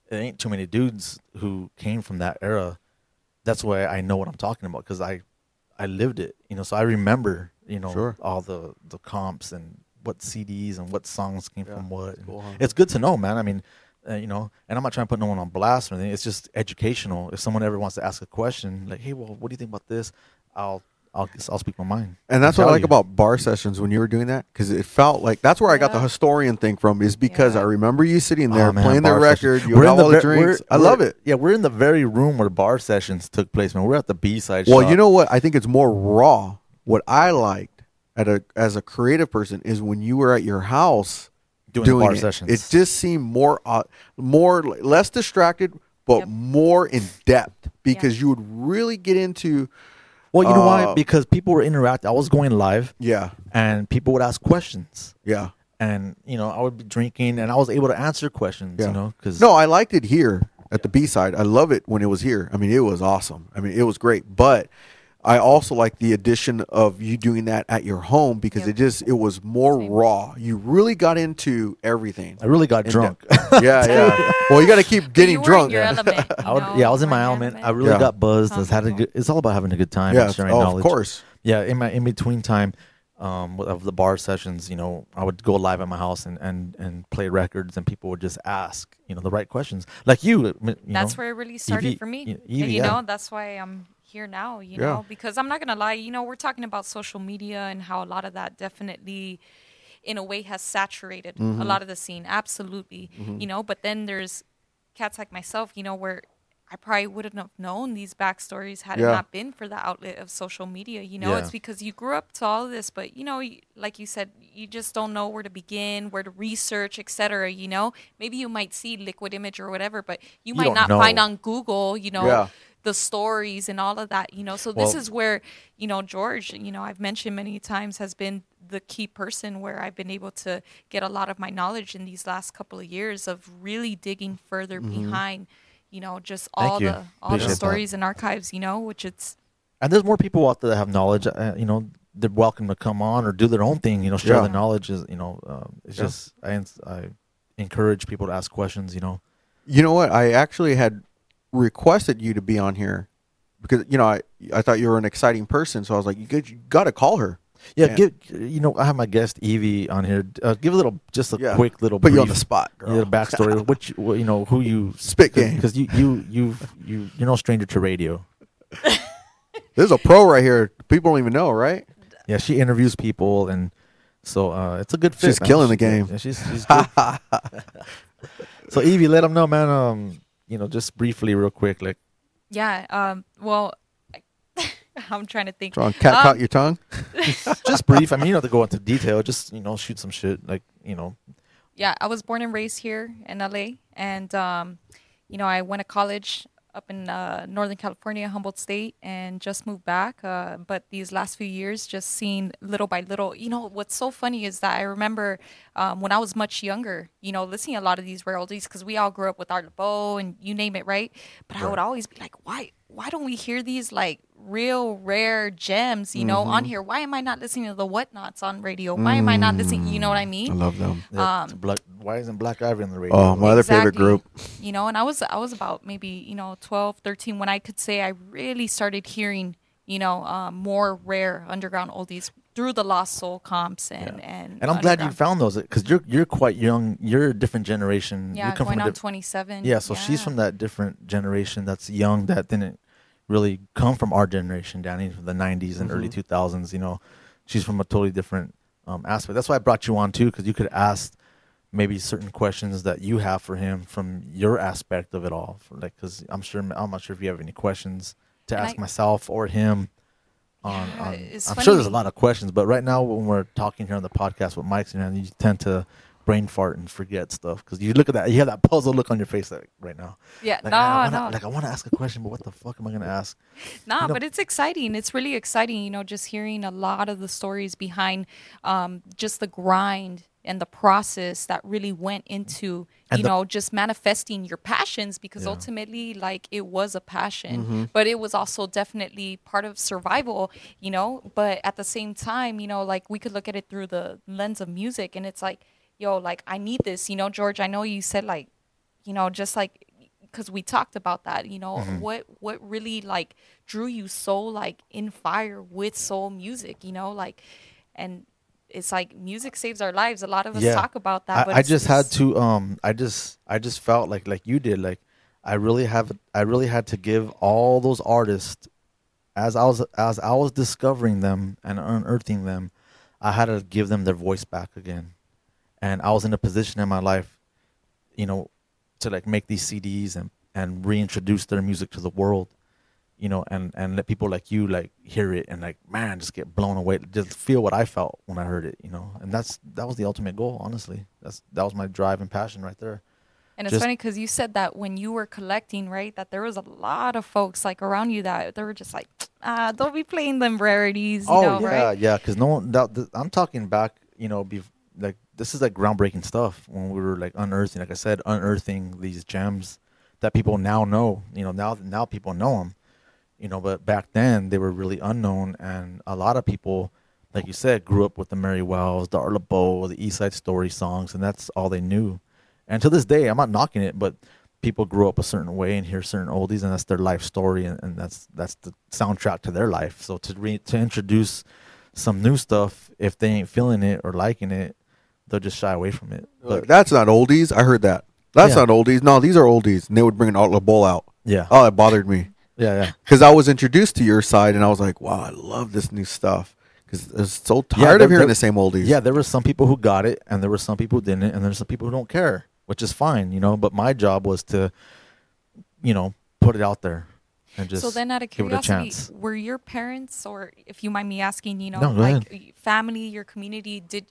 there ain't too many dudes who came from that era. That's why I know what I'm talking about because I, I lived it. You know, so I remember you know Sure. all the the comps and what CDs and what songs came Yeah, from what. cool, huh? It's good to know, man. I mean, uh, you know, and I'm not trying to put no one on blast or anything. It's just educational. If someone ever wants to ask a question, like, hey, well, what do you think about this? I'll I'll I'll speak my mind. And that's what I like you. about bar sessions when you were doing that because it felt like that's where I got the historian thing from is because Yeah. I remember you sitting there Oh, man, playing the record, sessions. you We're have in the all the drinks. I love it. Yeah, we're in the very room where bar sessions took place, man. We're at the B side. Well, shop. you know what? I think it's more raw. What I liked at a as a creative person is when you were at your house doing, the doing bar it. sessions. It just seemed more uh, more less distracted, but Yep. more in depth because you would really get into Well, you know why? Uh, Because people were interacting. I was going live, yeah and people would ask questions, yeah. and you know, I would be drinking, and I was able to answer questions. Yeah. You know, because No, I liked it here at the B side. I love it when it was here. I mean, it was awesome. I mean, it was great. But I also like the addition of you doing that at your home because Yep. it just it was more Same. raw. You really got into everything. I really got [LAUGHS] [LAUGHS] In drunk. yeah, yeah. Well, you got to keep getting you drunk. In your element, [LAUGHS] I would, know, yeah, I was in my your element. I really Yeah. got buzzed. I was having a good, it's all about having a good time yeah, and sharing oh, knowledge. of course. Yeah, in my in between time um, of the bar sessions, you know, I would go live at my house and, and, and play records, and people would just ask, you know, the right questions, like you. You that's know, where it really started Evie- for me. y- and you yeah. know, that's why I'm here now, you Yeah. know, because I'm not going to lie, you know, we're talking about social media and how a lot of that definitely in a way has saturated Mm-hmm. a lot of the scene absolutely you know but then there's cats like myself you know where i probably wouldn't have known these backstories had Yeah. it not been for the outlet of social media you know Yeah. it's because you grew up to all of this but you know like you said you just don't know where to begin where to research etc you know maybe you might see liquid image or whatever but you, You might not know. find on google you know Yeah. The stories and all of that you know so this is where you know george you know i've mentioned many times has been the key person where i've been able to get a lot of my knowledge in these last couple of years of really digging further behind you know just all the all Appreciate the that. stories and archives you know which it's and there's more people out there that have knowledge. Uh, you know, they're welcome to come on or do their own thing. You know, share Yeah. the knowledge. Is you know, um, it's Yeah. just I I encourage people to ask questions. You know, You know what? I actually had requested you to be on here because you know I I thought you were an exciting person, so I was like, you got you got to call her. yeah. Yeah. Give you know, I have my guest Evie on here. Uh, give a little, just a Yeah. quick little, Put you on the spot, girl. yeah, backstory. which you, know who you [LAUGHS] Spit game. because you you you you you're no stranger to radio. [LAUGHS] There's a pro right here. People don't even know, right? Yeah, she interviews people, and so uh, it's a good fit. She's man. killing the game. yeah, she's she's good. [LAUGHS] so Evie, let them know, man. Um, you know, just briefly, real quick, like yeah um well [LAUGHS] i'm trying to think Trying cat Um, caught your tongue. [LAUGHS] just brief. I mean, you don't have to go into detail. Just you know, shoot some shit. Like you know, yeah, I was born and raised here in LA, and um, you know, I went to college up in uh, Northern California, Humboldt State, and just moved back. Uh, but these last few years, just seeing little by little. You know, what's so funny is that I remember um, when I was much younger, you know, listening to a lot of these rare oldies because we all grew up with Art LeBeau and you name it, right? But I would always be like, why? Why don't we hear these like real rare gems, you know, on here? Why am I not listening to the Whatnots on radio? Why am I not listening? You know what I mean? I love them. Yeah, Um, Black, why isn't Black Ivy on the radio? Oh, my other favorite group. you know and i was i was about maybe you know 12 13 when i could say i really started hearing you know um, more rare underground oldies through the lost soul comps and and and I'm glad you found those because you're you're quite young. You're a different generation. yeah you come going from on diff- 27 Yeah, so she's from that different generation that's young that didn't really come from our generation, Danny, from the 90s and early 2000s. You know, she's from a totally different um, aspect. That's why I brought you on too, because you could ask maybe certain questions that you have for him from your aspect of it all. For like, because I'm sure I'm not sure if you have any questions to And ask I- myself or him. On, Yeah, on I'm funny sure there's a lot of questions, but right now when we're talking here on the podcast with Mike's, and you tend to brain fart and forget stuff because you look at that, you have that puzzle look on your face like, right now. yeah Like, no I wanna, no like I want to ask a question, but what the fuck am I gonna ask? [LAUGHS] Nah, You know- but it's exciting. It's really exciting, you know, just hearing a lot of the stories behind um, just the grind and the process that really went into, And you the- know, just manifesting your passions because Yeah. ultimately, like, it was a passion, Mm-hmm. but it was also definitely part of survival, you know. But at the same time, you know, like, we could look at it through the lens of music and it's like, yo, like, I need this, you know, George. I know you said, like, you know, just like because we talked about that you know Mm-hmm. what what really like drew you so like in fire with soul music you know like and it's like music saves our lives. A lot of us Yeah. talk about that I, but I it's just had to um I just I just felt like like you did like I really have I really had to give all those artists as I was as I was discovering them and unearthing them I had to give them their voice back again. And I was in a position in my life you know to like make these CDs and and reintroduce their music to the world you know and and let people like you like hear it and like man just get blown away just feel what i felt when i heard it you know? And that's that was the ultimate goal honestly. That's that was my drive and passion right there. And it's just- funny because you said that when you were collecting right that there was a lot of folks like around you that they were just like ah don't be playing them rarities you know Oh, yeah right? yeah because no one that, th- i'm talking back you know be like this is like groundbreaking stuff when we were like unearthing like i said unearthing these gems that people now know you know now now people know them you know but back then they were really unknown and a lot of people like you said grew up with the mary wells the Art LeBeau, the east side story songs and that's all they knew and to this day i'm not knocking it but people grew up a certain way and hear certain oldies and that's their life story and, and that's that's the soundtrack to their life so to re- to introduce some new stuff if they ain't feeling it or liking it they'll just shy away from it Like, but that's not oldies. I heard that. That's Yeah. not oldies. No, these are oldies. And they would bring an Art LeBeau out. yeah Oh, it bothered me yeah yeah because I was introduced to your side, and I was like, "Wow, I love this new stuff." Because I was so Yeah, tired there- of hearing there- the same oldies. Yeah, there were some people who got it, and there were some people who didn't, and there's some people who don't care, which is fine, you know. But my job was to, you know, put it out there and just so then out of give it a curiosity chance. were your parents or if you mind me asking you know No, go like family your community did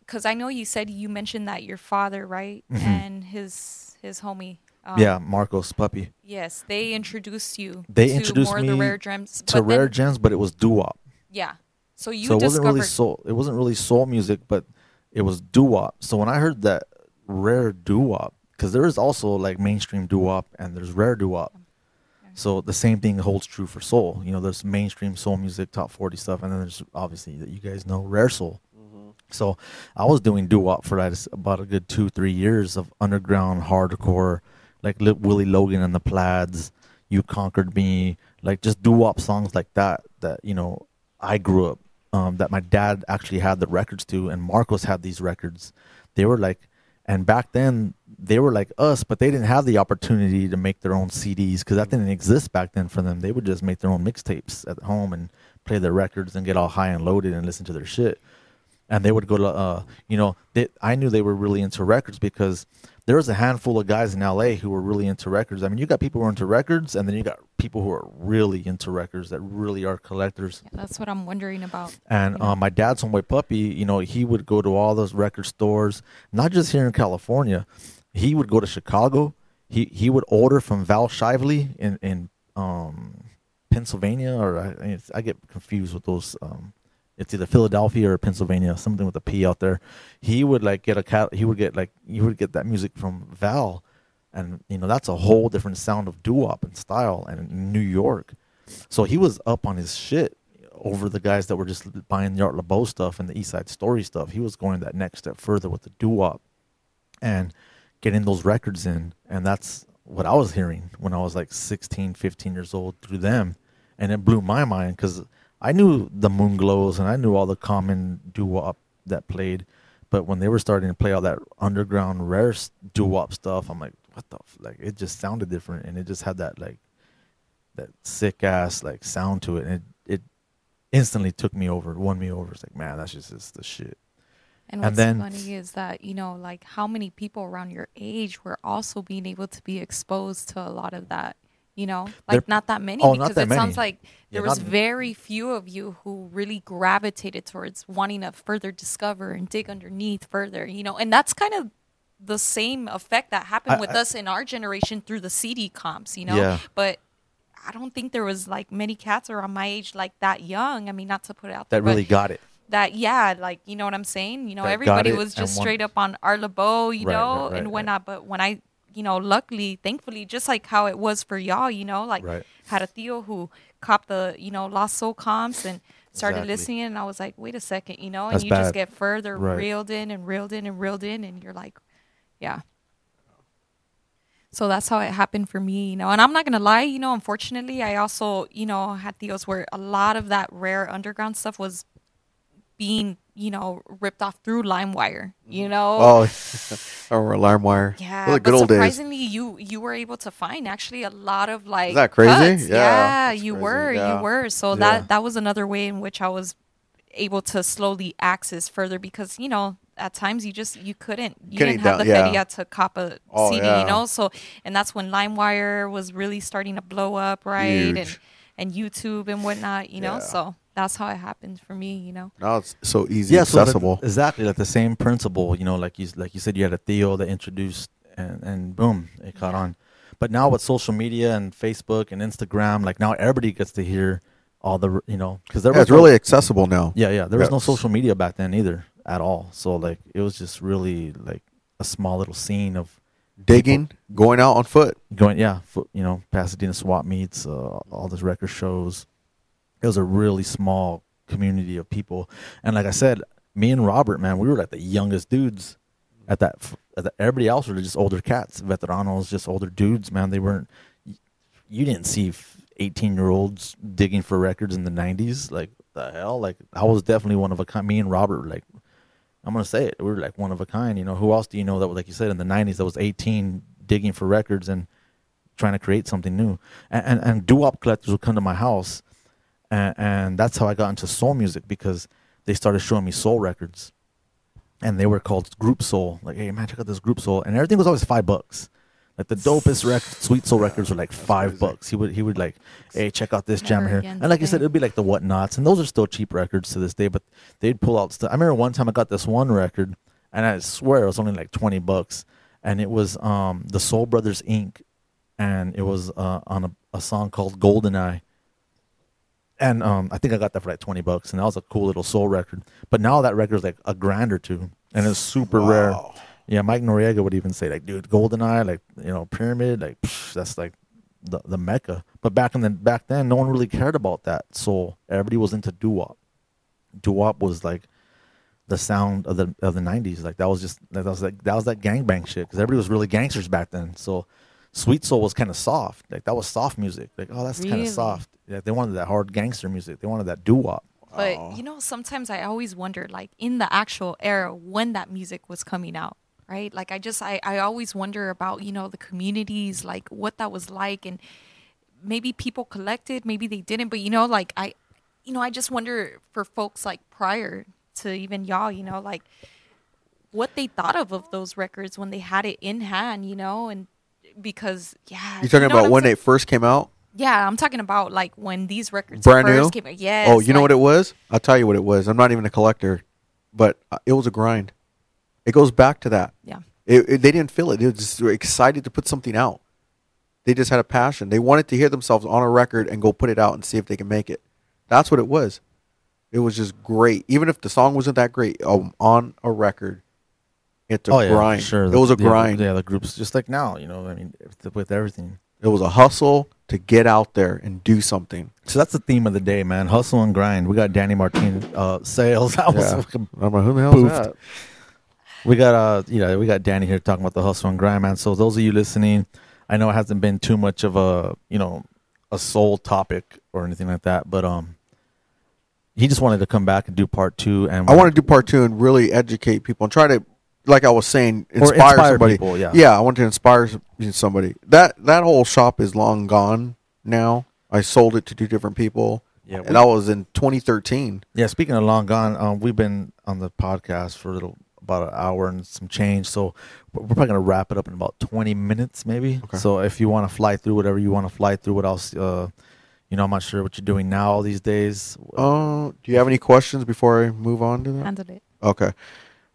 because i know you said you mentioned that your father right Mhm. and his his homie um, yeah, Marcos puppy yes they introduced you They to introduced more of the me rare gems to but then- rare gems, but it was doo wop. yeah so you So it wasn't really soul. It wasn't really soul music, but it was doo wop. So when I heard that rare doo wop, because there is also like mainstream doo wop and there's rare doo wop. So the same thing holds true for soul. You know, there's mainstream soul music, top 40 stuff, and then there's obviously that you guys know rare soul. So I was doing doo wop for like about a good two, three years of underground hardcore, like Li- Willie Logan and the Plaids, You Conquered Me, like just doo wop songs like that. That you know, I grew up. Um, that my dad actually had the records to, and Marcos had these records. They were like, and back then they were like us, but they didn't have the opportunity to make their own CDs because that didn't exist back then for them. They would just make their own mixtapes at home and play their records and get all high and loaded and listen to their shit and they would go to uh you know they, i knew they were really into records because there was a handful of guys in la who were really into records i mean you got people who are into records and then you got people who are really into records that really are collectors that's what i'm wondering about and Yeah. um, my dad's homeboy puppy, you know, he would go to all those record stores, not just here in California. He would go to Chicago. he he would order from Val Shively in in um Pennsylvania or I I get confused with those um it's either Philadelphia or Pennsylvania something with a P out there. He would like get a cat he would get like you would get that music from Val and you know that's a whole different sound of doo-wop and style and New York. So he was up on his shit over the guys that were just buying the Art LeBeau stuff and the East Side Story stuff. He was going that next step further with the doo-wop and getting those records in. And that's what I was hearing when I was like 16, 15 years old through them. And it blew my mind because I knew the Moonglows and I knew all the common doo-wop that played. But when they were starting to play all that underground rare doo-wop stuff, I'm like, what the f-? like? It just sounded different, and it just had that like that sick ass like sound to it, and it, it instantly took me over, won me over. It's like, man, that's just, just the shit. And And what's then- funny is that you know, like how many people around your age were also being able to be exposed to a lot of that. You know, like not that many Oh, because that it sounds many. like Yeah, there was not- very few of you who really gravitated towards wanting to further discover and dig underneath further. You know, and that's kind of the same effect that happened I- with I- us in our generation through the CD comps. You know, Yeah. but. I don't think there was like many cats around my age like that young. I mean, not to put it out there, That really got it. that yeah like you know what i'm saying you know That everybody was just straight up on lebeau you Right, know right, right, and whatnot but when i you know luckily thankfully just like how it was for y'all you know like Right. had a theo who copped the you know lost soul comps and started Exactly. listening and i was like wait a second you know and That's you bad. just get further Right. reeled in and reeled in and reeled in and you're like yeah so that's how it happened for me, you know. And I'm not gonna lie, you know. Unfortunately, I also, you know, had deals where a lot of that rare underground stuff was being, you know, ripped off through LimeWire. You mm. know. Oh, [LAUGHS] oh or LimeWire. Yeah, Those good old days. surprisingly, you you were able to find actually a lot of like that crazy? cuts. Yeah, Yeah, you crazy. were, Yeah. you were. So Yeah. that that was another way in which I was able to slowly access further because you know at times you just you couldn't you Couldn't didn't have down- the yeah. feria to cop a Oh, CD, you know. So and that's when LimeWire was really starting to blow up, right? And Huge. and YouTube and whatnot, you know. So that's how it happened for me, you know. Now it's so easy, so the- accessible. exactly, like the same principle. You know, like you like you said, you had a Theo that introduced, and and boom, it caught Yeah. on. But now with social media and Facebook and Instagram, like now everybody gets to hear all the you know because there Yeah, was it's no- really accessible now. yeah yeah there was no social media back then either at all. So like it was just really like a small little scene of Digging, going out on foot. going yeah fo- you know pasadena swap meets uh, all those record shows it was a really small community of people. And like i said me and robert man we were like the youngest dudes at that at the, everybody else were just older cats veteranos just older dudes man. They weren't you didn't see 18 year olds digging for records in the 90s like the hell? Like i was definitely one of a kind me and robert were like i'm gonna say it we were like one of a kind you know? Who else do you know that was like you said in the 90s that was 18 digging for records and trying to create something new? And and, and collectors would come to my house and, and that's how i got into soul music because they started showing me soul records. And they were called group soul. Like hey man check out this group soul. And everything was always five bucks. Like the dopest rec- sweet soul records were like five crazy. bucks. He would he would like hey check out this Never jam here and like you said it'd be like the whatnots. And those are still cheap records to this day but they'd pull out stuff i remember one time i got this one record and i swear it was only like 20 bucks. And it was um the soul brothers inc. And it was uh, on a, a song called goldeneye and um, I think I got that for like twenty bucks, and that was a cool little soul record. But now that record is like a grand or two, and it's super rare. Yeah, Mike Noriega would even say like, "Dude, Goldeneye, like you know, Pyramid, like psh, that's like the the mecca." But back in the back then, no one really cared about that soul. Everybody was into doo wop. Doo wop was like the sound of the of the '90s. Like that was just that was like that was that gangbang shit because everybody was really gangsters back then. So. Sweet Soul was kind of soft, like that was soft music. Like, oh, that's kind Really? of soft. Yeah, they wanted that hard gangster music. They wanted that doo wop. But Oh. you know, sometimes I always wonder, like in the actual era when that music was coming out, right? Like I just, I, I always wonder about, you know, the communities, like what that was like, and maybe people collected, maybe they didn't, but you know, like I, you know, I just wonder for folks like prior to even y'all, you know, like what they thought of of those records when they had it in hand, you know, and because yeah, You're talking you know about when saying? they first came out? Yeah, I'm talking about like when these records Brand first new? came out. Yes. oh, you know what it was? I'll tell you what it was. I'm not even a collector, but uh, it was a grind. It goes back to that. Yeah. It, it- they didn't feel it. They were just excited to put something out. They just had a passion. They wanted to hear themselves on a record and go put it out and see if they can make it. That's what it was. It was just great. Even if the song wasn't that great, um, on a record, it's a oh yeah, grind. sure. It The- was a yeah, grind. Yeah, the groups just like now. You know, I mean, with- everything. It was a hustle to get out there and do something. So that's the theme of the day, man. Hustle and grind. We got Danny Martin uh, sales. [LAUGHS] That was Yeah. fucking I'm like, who the Boofed. that? We got uh you know, we got Danny here talking about the hustle and grind, man. So those of you listening, I know it hasn't been too much of a you know a soul topic or anything like that, but um he just wanted to come back and do part two and I want to do part two and really educate people and try to, like I was saying, inspire, inspire somebody. people, yeah. yeah, I want to inspire s- somebody. That that whole shop is long gone now. I sold it to two different people. Yeah, we- and that was in 2013. Yeah, speaking of long gone, um, we've been on the podcast for a little about an hour and some change, so we're we're probably gonna wrap it up in about twenty minutes, maybe. Okay. So if you want to fly through whatever you want to fly through, what else? Uh, you know, I'm not sure what you're doing now all these days. Oh, do you have any questions before I move on to that? Handle it. Okay.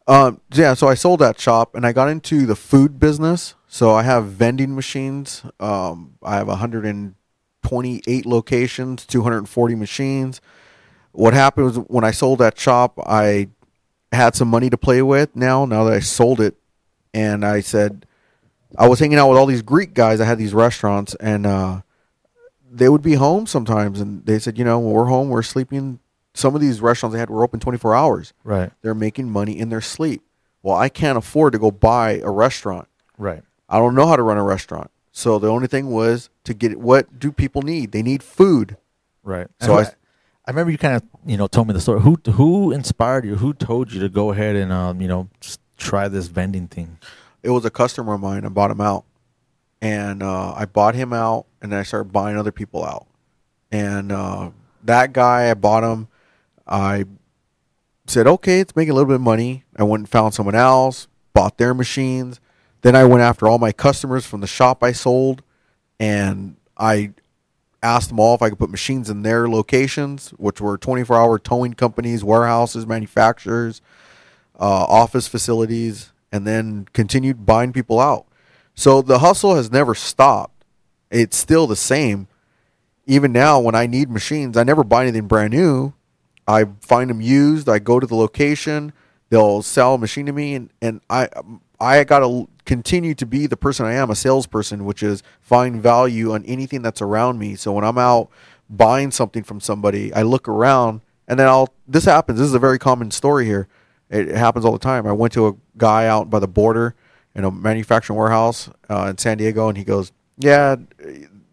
Um, yeah, so I sold that shop and I got into the food business. So I have vending machines. Um, I have 128 locations, 240 machines. What happened was when I sold that shop, I had some money to play with now, now that I sold it. And I said, I was hanging out with all these Greek guys. I had these restaurants and, uh, they would be home sometimes and they said, you know, when we're home, we're sleeping. Some of these restaurants they had were open 24 hours Right, they're making money in their sleep. Well, I can't afford to go buy a restaurant. right, I don't know how to run a restaurant. So the only thing was to get what do people need? They need food. right. So I- I, I remember you kind of you know told me the story. Who who inspired you? Who told you to go ahead and um you know just try this vending thing? It was a customer of mine. I bought him out, and uh, I bought him out, and then I started buying other people out. And uh, that guy, I bought him. I said, okay, it's making a little bit of money. I went and found someone else, bought their machines. Then I went after all my customers from the shop I sold, and I asked them all if I could put machines in their locations, which were 24 hour towing companies, warehouses, manufacturers, uh, office facilities, and then continued buying people out. So the hustle has never stopped. It's still the same. Even now, when I need machines, I never buy anything brand new. I find them used. I go to the location. They'll sell a machine to me, and, and I I got to continue to be the person I am, a salesperson, which is find value on anything that's around me. So when I'm out buying something from somebody, I look around, and then I'll. This happens. This is a very common story here. It happens all the time. I went to a guy out by the border in a manufacturing warehouse uh, in San Diego, and he goes, "Yeah,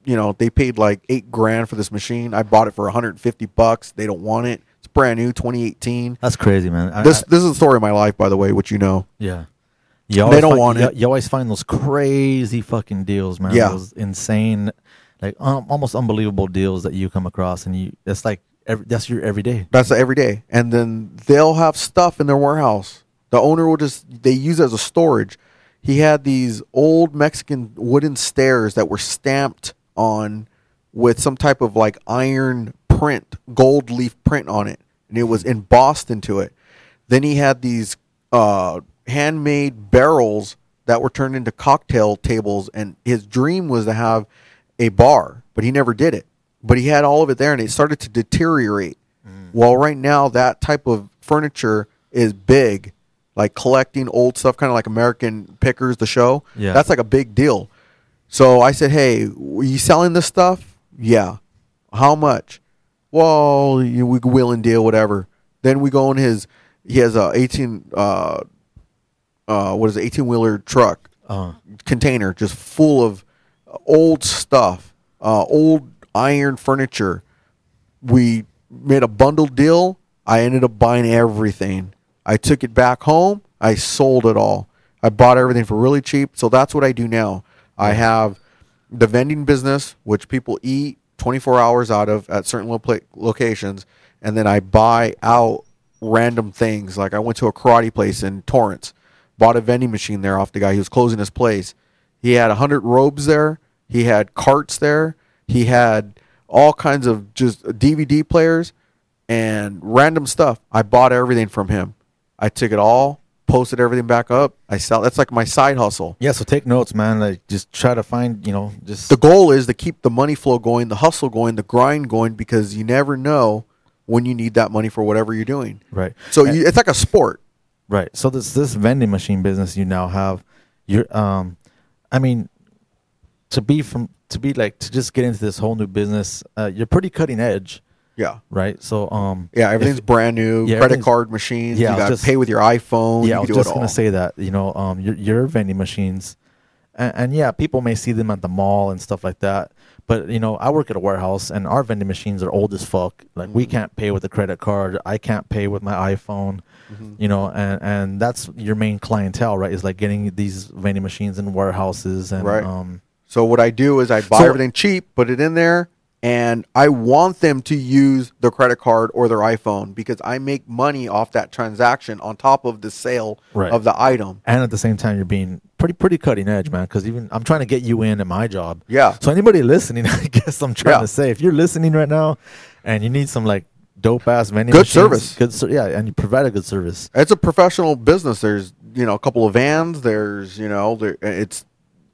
you know, they paid like eight grand for this machine. I bought it for 150 bucks. They don't want it. Brand new, 2018. That's crazy, man. I- This I- this is the story of my life, by the way, which you know. Yeah. You always don't find, want you, it. You always find those crazy fucking deals, man. Yeah. Those insane, like um, almost unbelievable deals that you come across, and you it's like every, that's your everyday. That's the every day, and then they'll have stuff in their warehouse. The owner will just they use it as a storage. He had these old Mexican wooden stairs that were stamped on with some type of like iron print, gold leaf print on it, and it was embossed into it. Then he had these uh, handmade barrels that were turned into cocktail tables, and his dream was to have a bar, but he never did it. But he had all of it there, and it started to deteriorate. Well, right now, that type of furniture is big, like collecting old stuff, kind of like American Pickers, the show. Yeah. That's like a big deal. So I said, "Hey, were you selling this stuff? Yeah. How much? Well, you, we will and deal, whatever. Then we go in his. He has a eighteen. Uh, uh, what is it? Eighteen wheeler truck Uh, container just full of old stuff, uh, old iron furniture. We made a bundle deal. I ended up buying everything. I took it back home. I sold it all. I bought everything for really cheap. So that's what I do now. I have the vending business, which people eat 24 hours out of at certain lo- locations, and then I buy out random things. Like I went to a karate place in Torrance, bought a vending machine there off the guy. He was closing his place. He had 100 robes there. He had carts there. He had all kinds of just DVD players and random stuff. I bought everything from him. I took it all posted everything back up. I sell. That's like my side hustle. Yeah, so take notes, man. Like just try to find, you know, just The goal is to keep the money flow going, the hustle going, the grind going, because you never know when you need that money for whatever you're doing. right. So you, it's like a sport. Right. So this this vending machine business you now have, you're um, I mean, to be from to be like to just get into this whole new business, uh, you're pretty cutting edge, Yeah. right? So um, Yeah, everything's if- brand new. Yeah, credit card machines. Yeah, you got to pay with your iPhone. yeah, you I was just gonna say that you know um, your your vending machines, and, and yeah, people may see them at the mall and stuff like that. But you know, I work at a warehouse, and our vending machines are old as fuck. Like we Mhm. can't pay with a credit card. I can't pay with my iPhone. Mhm. you know and and that's your main clientele right is like getting these vending machines in warehouses and Right. um So what I do is I buy So- everything cheap, put it in there, and I want them to use their credit card or their iPhone because I make money off that transaction on top of the sale Right. of the item. and at the same time you're being pretty pretty cutting edge man because even i'm trying to get you in at my job Yeah. so anybody listening [LAUGHS] i guess i'm trying Yeah. to say if you're listening right now and you need some like dope ass vending Good machines, service. good yeah and you provide a good service It's a professional business. There's, you know, a couple of vans. There's, you know, there, it's,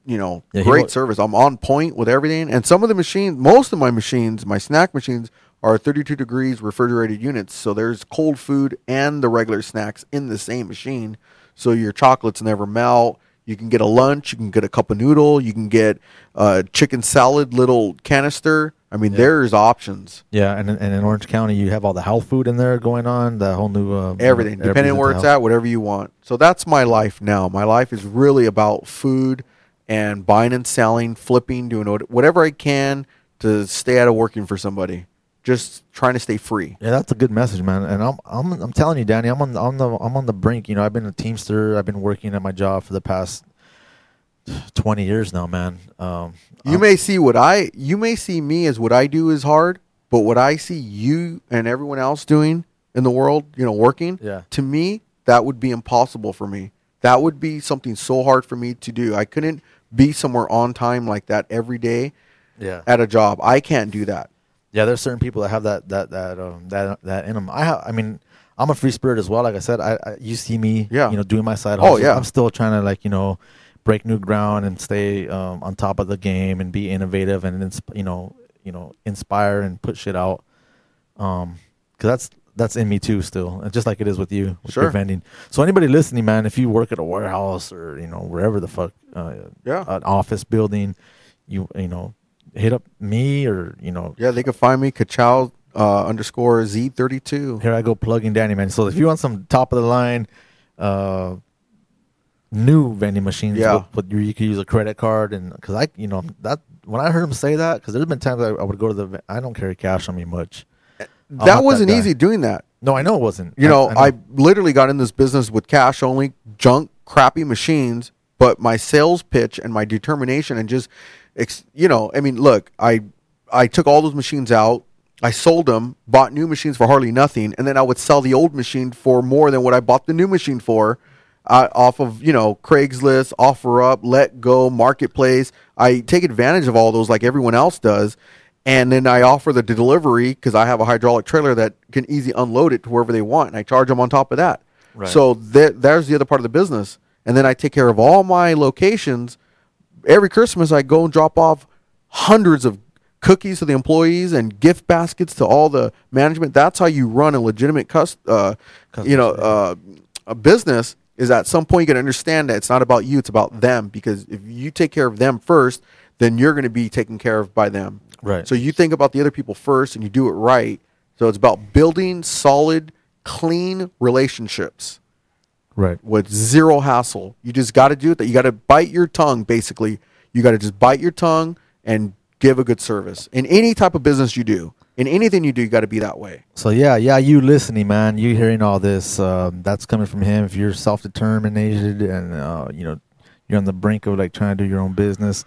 you know, Yeah, great service. I'm on point with everything. And some of the machines, most of my machines, my snack machines, are 32 degrees refrigerated units. So there's cold food and the regular snacks in the same machine. So your chocolates never melt. You can get a lunch. You can get a cup of noodle. You can get a chicken salad little canister. I mean, Yeah. there's options. yeah and, in- and in orange county you have all the health food in there going on the whole new uh, everything depending on where it's at whatever you want so that's my life now my life is really about food and buying and selling flipping doing whatever i can to stay out of working for somebody just trying to stay free Yeah, that's a good message, man. And I'm I'm I'm telling you, Danny, I'm on on the I'm on the brink. You know, I've been a teamster. I've been working at my job for the past twenty years now, man. Um, you I'm- may see what i you may see me as what i do is hard but what i see you and everyone else doing in the world you know working Yeah. to me that would be impossible for me that would be something so hard for me to do i couldn't be somewhere on time like that every day yeah, at a job i can't do that yeah. There's certain people that have that that that um that that in them. I have, I mean, I'm a free spirit as well. Like I said, I, I you see me, Yeah. you know, doing my side Hustle. Oh, yeah. I'm still trying to like you know break new ground and stay um, on top of the game and be innovative and you know you know inspire and put shit out. Um, because that's that's in me too still, and just like it is with you with your vending. So anybody listening, man, if you work at a warehouse or you know wherever the fuck, uh, Yeah. an office building, you you know hit up me or you know Yeah, they can find me Kachow uh, underscore Z thirty two. here I go plugging Danny man. So if you want some top of the line, uh, new vending machines, Yeah. with you, you can use a credit card and because I you know that when I heard him say that because there's been times I, I would go to the I don't carry cash on me much. That that wasn't guy. easy doing that. No, I know it wasn't. You know, I, literally got in this business with cash only, junk, crappy machines. But my sales pitch and my determination and just, you know, I mean, look, I I took all those machines out. I sold them, bought new machines for hardly nothing, and then I would sell the old machine for more than what I bought the new machine for. Uh, off of you know Craigslist, OfferUp, Letgo, Marketplace. I take advantage of all those like everyone else does, and then I offer the delivery because I have a hydraulic trailer that can easily unload it to wherever they want, and I charge them on top of that. Right. So there, there's the other part of the business, and then I take care of all my locations. Every Christmas, I go and drop off hundreds of cookies to the employees and gift baskets to all the management. That's how you run a legitimate cus- uh, you know, uh, a business. Is at some point you got to understand that it's not about you; it's about them. Because if you take care of them first, then you're going to be taken care of by them. Right. So you think about the other people first, and you do it right. So it's about building solid, clean relationships right. with zero hassle. You just got to do it. That you got to bite your tongue. Basically, you got to just bite your tongue and give a good service in any type of business you do. In anything you do, you got to be that way. So yeah, yeah, you listening, man, you hearing all this, um, that's coming from him. If you're self-determined and uh, you know you're on the brink of like trying to do your own business,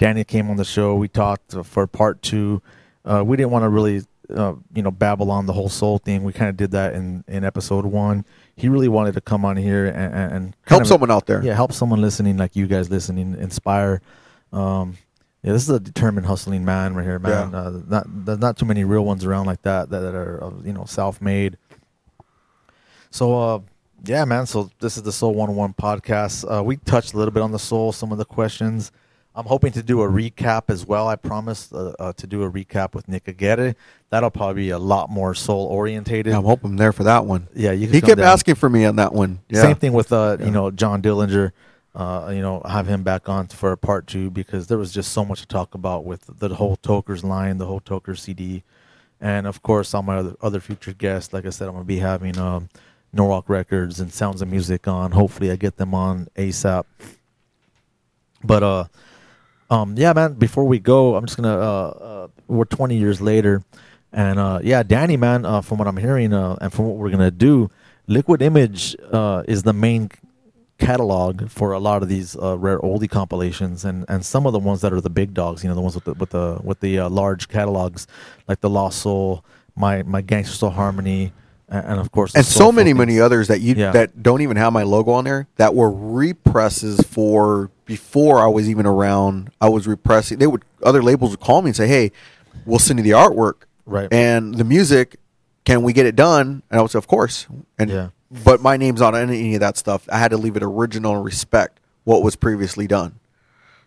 Danny came on the show. We talked for part two. Uh, we didn't want to really, uh, you know, babble on the whole soul thing. We kind of did that in in episode one. He really wanted to come on here and, and, Help of- someone out there. yeah, help someone listening, like you guys listening, inspire. Um, yeah, this is a determined, hustling man right here, man. Yeah. Uh, not there's not too many real ones around like that that, that are uh, you know self-made. So, uh, yeah, man. So this is the Soul 101 podcast. Uh, we touched a little bit on the soul, some of the questions. I'm hoping to do a recap as well. I promised uh, uh, to do a recap with Nick Aguirre. That'll probably be a lot more soul orientated. Yeah, I'm hoping there for that one. Yeah, you can He kept down. asking for me on that one. Yeah. Same thing with uh, Yeah. you know John Dillinger. Uh, you know, have him back on for a part two because there was just so much to talk about with the whole Tokers line, the whole Toker CD, and of course all my other, other future guests. Like I said, I'm gonna be having um, Norwalk Records and Sounds of Music on. Hopefully, I get them on ASAP. But uh, um, yeah, man. Before we go, I'm just gonna. Uh, uh, we're 20 years later, and uh, yeah, Danny, man. Uh, from what I'm hearing, uh, and from what we're gonna do, Liquid Image uh, is the main catalog for a lot of these rare oldie compilations, and, and some of the ones that are the big dogs. You know, the ones with the with the with the large catalogs, like the Lost Soul, my my Gangster Soul Harmony, and, of course, and so many many others that you Yeah. that don't even have my logo on there that were represses for before I was even around. I was repressing. They would other labels would call me and say, "Hey, we'll send you the artwork Right. and the music. Can we get it done?" And I would say, "Of course." And Yeah. but my name's not on any of that stuff. I had to leave it original and respect what was previously done.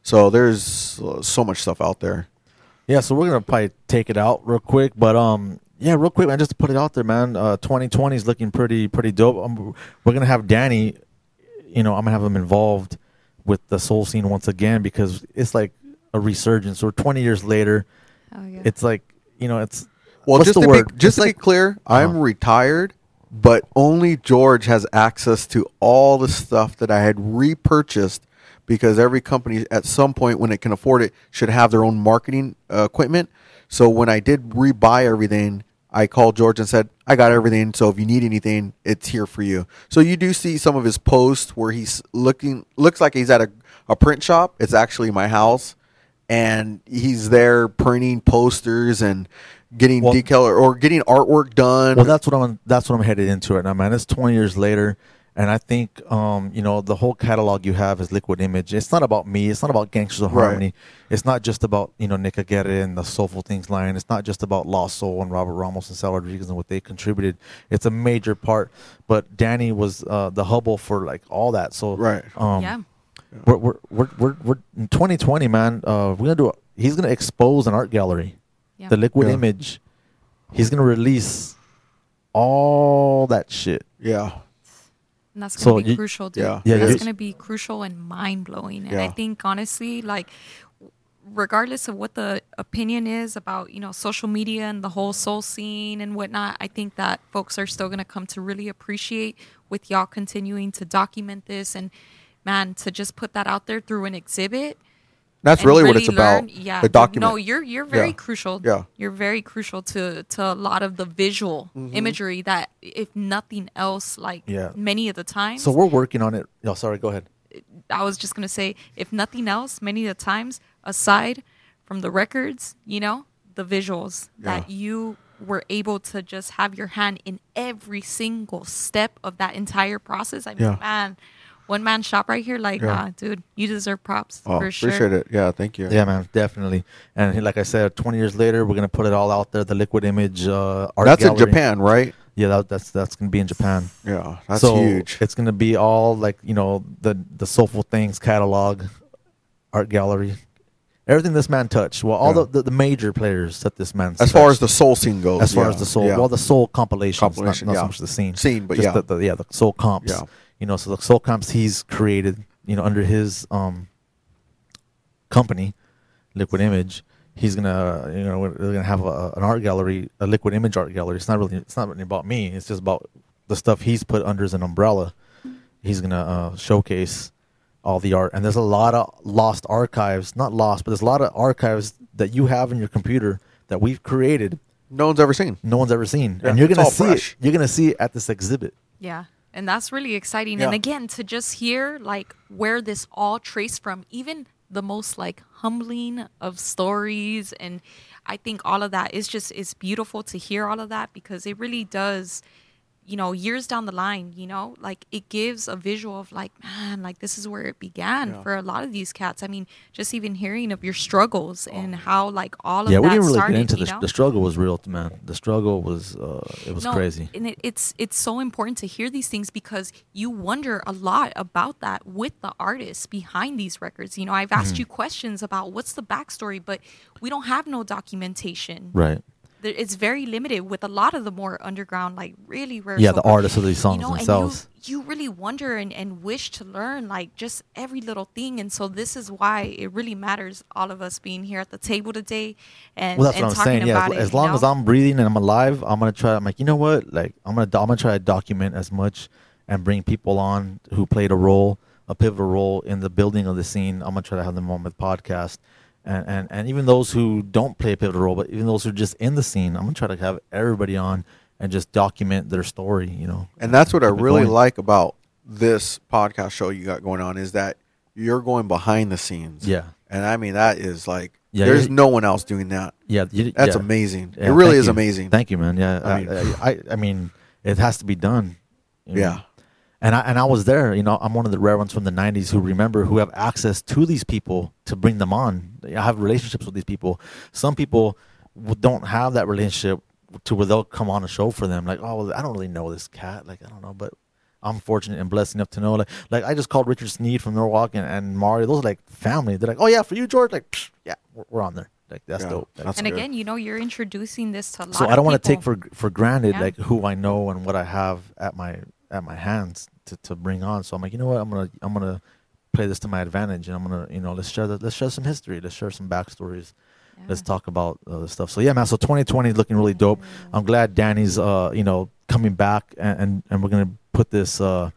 So there's uh, so much stuff out there. Yeah, so we're gonna probably take it out real quick, but um, yeah, real quick, man, just to put it out there, man. Uh, 2020 is looking pretty pretty dope. Um, we're gonna have Danny, you know, I'm gonna have him involved with the soul scene once again because it's like a resurgence. We're 20 years later. Oh yeah. It's like you know, it's Well, just the to word? be just It's to like be clear, I'm Uh-huh. retired, but only George has access to all the stuff that I had repurchased because every company at some point when it can afford it should have their own marketing uh, equipment. So when I did rebuy everything, I called George and said, "I got everything. So if you need anything, it's here for you." So you do see some of his posts where he's looking looks like he's at a, a print shop. It's actually my house and he's there printing posters and getting Well- decal or, or getting artwork done. Well, that's what I'm. That's what I'm headed into right now, man. It's 20 years later, and I think, um, you know, the whole catalog you have is Liquid Image. It's not about me. It's not about Gangsters of Right. Harmony. It's not just about you know Nick Aguirre and the Soulful Things line. It's not just about Lost Soul and Robert Ramos and Sal Rodriguez and what they contributed. It's a major part. But Danny was uh, the hubble for like all that. So Right. um, yeah. we're, we're, we're, we're, we're in 2020, man. Uh, we're gonna do. A, he's gonna expose an art gallery, Yeah. the Liquid Yeah. Image. He's gonna release all that shit. yeah, And that's gonna be you- crucial, dude. Yeah. Yeah, that's gonna be crucial and mind blowing. And I think honestly, like, regardless of what the opinion is about, you know, social media and the whole soul scene and whatnot, I think that folks are still gonna come to really appreciate with y'all continuing to document this and man, to just put that out there through an exhibit. That's and really, what it's learn- about. Yeah, the document. No, you're you're very Yeah. crucial. Yeah. you're very crucial to to a lot of the visual Mm-hmm. imagery that, if nothing else, like Yeah. many of the times. So we're working on it. No, sorry. Go ahead. I was just gonna say, if nothing else, many of the times, aside from the records, you know, the visuals that you were able to just have your hand in every single step of that entire process. I mean, Yeah. man, one man shop right here, like, Yeah. nah, dude, you deserve props oh, for sure. appreciate it. Yeah, thank you. Yeah, man, definitely. And like I said, 20 years later, we're gonna put it all out there. The Liquid Image uh, art. that's in. Japan, right? Yeah, that, that's that's gonna be in Japan. Yeah, that's so huge. It's gonna be all like you know the the soulful things catalog, art gallery, everything this man touched. Well, all Yeah. the, the the major players that this man. As far as the soul scene goes, as far yeah, as the soul, yeah. well, the soul compilations, Compilation, not, not yeah. so much the scene, Scene, but Just yeah. the, the, yeah, the soul comps. Yeah. You know, so the soul comps he's created, you know, under his um company, Liquid Image. He's gonna, you know, we're gonna have a, an art gallery, a Liquid Image art gallery. It's not really, it's not really about me. It's just about the stuff he's put under as an umbrella. He's gonna uh, showcase all the art, and there's a lot of lost archives. Not lost, but there's a lot of archives that you have in your computer that we've created no one's ever seen. no one's ever seen, Yeah, and you're gonna see fresh. it. You're gonna see it at this exhibit. Yeah. And that's really exciting. And again, to just hear like where this all traced from, even the most like humbling of stories and I think all of that is just is beautiful to hear all of that because it really does you know years down the line you know like it gives a visual of like man like this is where it began Yeah. for a lot of these cats i mean just even hearing of your struggles and how like all of yeah, we didn't really started get into you the, know? the struggle was real, man. The struggle was uh, it was No, crazy. and it, it's it's so important to hear these things because you wonder a lot about that with the artists behind these records. You know, I've Mm-hmm. asked you questions about what's the backstory, but we don't have no documentation. Right. It's very limited with a lot of the more underground, like really rare. Yeah, the artists of these songs you know, themselves. And you, you really wonder and, and wish to learn like just every little thing. And so this is why it really matters all of us being here at the table today and, Well, that's and what I'm saying. Yeah, as, it. as you long know? as I'm breathing and I'm alive, I'm gonna try. I'm like, you know what? Like, I'm gonna I'm gonna try to document as much and bring people on who played a role, a pivotal role in the building of the scene. I'm gonna try to have them on with podcast, and and and even those who don't play a pivotal role, but even those who are just in the scene, I'm gonna try to have everybody on and just document their story. You know, And that's what I really going. like about this podcast show you got going on is that you're going behind the scenes. Yeah. And I mean that is like Yeah, there's no one else doing that. Yeah, you, That's yeah. amazing. Yeah, it really is you. amazing. Thank you, man. Yeah, I I mean- I, I, mean, it has to be done. you know. Yeah. And I and I was there. You know, I'm one of the rare ones from the '90s who remember who have access to these people to bring them on. I have relationships with these people. Some people don't have that relationship to where they'll come on a show for them. Like, oh, well, I don't really know this cat. Like, I don't know, but I'm fortunate and blessed enough to know. Like, like I just called Richard Sneed from Norwalk and, and Mario. Those are like family. They're like, oh yeah, for you, George. Like, psh, yeah, we're, we're on there. Like, that's Yeah, dope. Like, that's and good. again, you know, you're introducing this to a lot so of I don't want to take for for granted Yeah. like who I know and what I have at my at my hands to, to bring on. So I'm like, you know what, I'm gonna I'm gonna play this to my advantage, and I'm gonna you know let's share the, let's share some history, let's share some backstories, let's talk about uh, the stuff. So yeah, man. So 2020 is looking really dope. I'm glad Danny's uh you know coming back and and, and we're gonna put this uh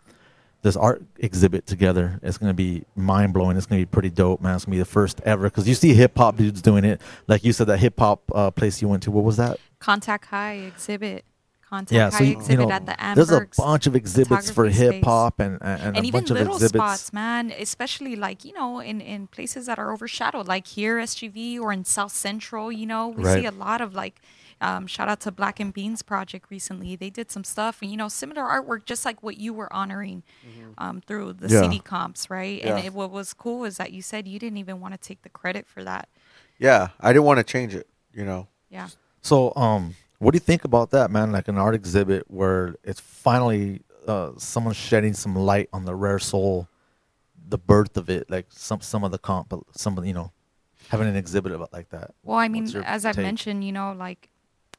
this art exhibit together. It's gonna be mind blowing. It's gonna be pretty dope, man. It's gonna be the first ever because you see hip hop dudes doing it. Like you said, that hip hop uh, place you went to. What was that? Contact High exhibit. Contact yeah, so you, you exhibit know, at the there's a bunch of exhibits for hip hop and and, and, and a even bunch of little exhibits. spots, man. Especially like you know, in in places that are overshadowed, like here SGV or in South Central. You know, we Right. see a lot of like. Um, shout out to Black and Beans Project recently. They did some stuff, and you know, similar artwork, just like what you were honoring um, through the Yeah. CD comps, right? And it, what was cool is that you said you didn't even want to take the credit for that. Yeah. I didn't want to change it, you know. Yeah. So, um, what do you think about that, man? Like an art exhibit where it's finally uh, someone shedding some light on the rare soul, the birth of it, like some some of the comp, some of you know, having an exhibit about like that. Well, I mean, as I've mentioned, you know, like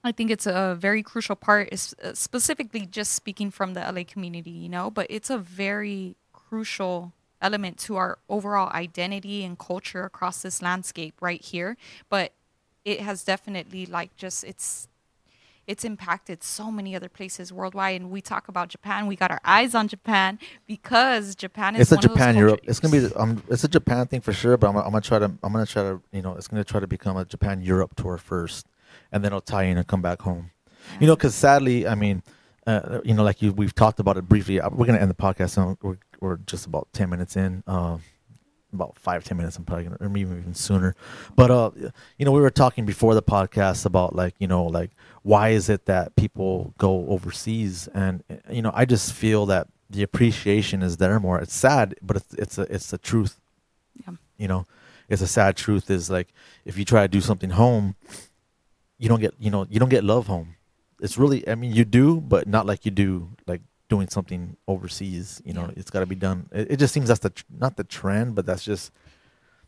I think it's a very crucial part, is uh, specifically just speaking from the LA community, you know, but it's a very crucial element to our overall identity and culture across this landscape right here. But it has definitely like just it's it's impacted so many other places worldwide and we talk about Japan we got our eyes on Japan because Japan is It's a one of those Japan Europe. It's gonna be um, it's a Japan thing for sure. But I'm, I'm gonna try to I'm gonna try to you know it's gonna try to become a Japan Europe tour first, and then I'll tie in and come back home. You know, because sadly, I mean, uh, you know, like you we've talked about it briefly. Uh, We're gonna end the podcast. So we're we're just about ten minutes in. Uh, about five ten minutes. I'm probably gonna, or maybe even sooner. But uh, you know, we were talking before the podcast about like you know like why is it that people go overseas, and you know, I just feel that the appreciation is there more. It's sad, but it's it's a it's the truth. Yeah. You know, it's a sad truth. Is like if you try to do something home, you don't get you know you don't get love home. It's really I mean you do, but not like you do like doing something overseas. You know, Yeah. it's got to be done. It, it just seems that's the tr- not the trend, but that's just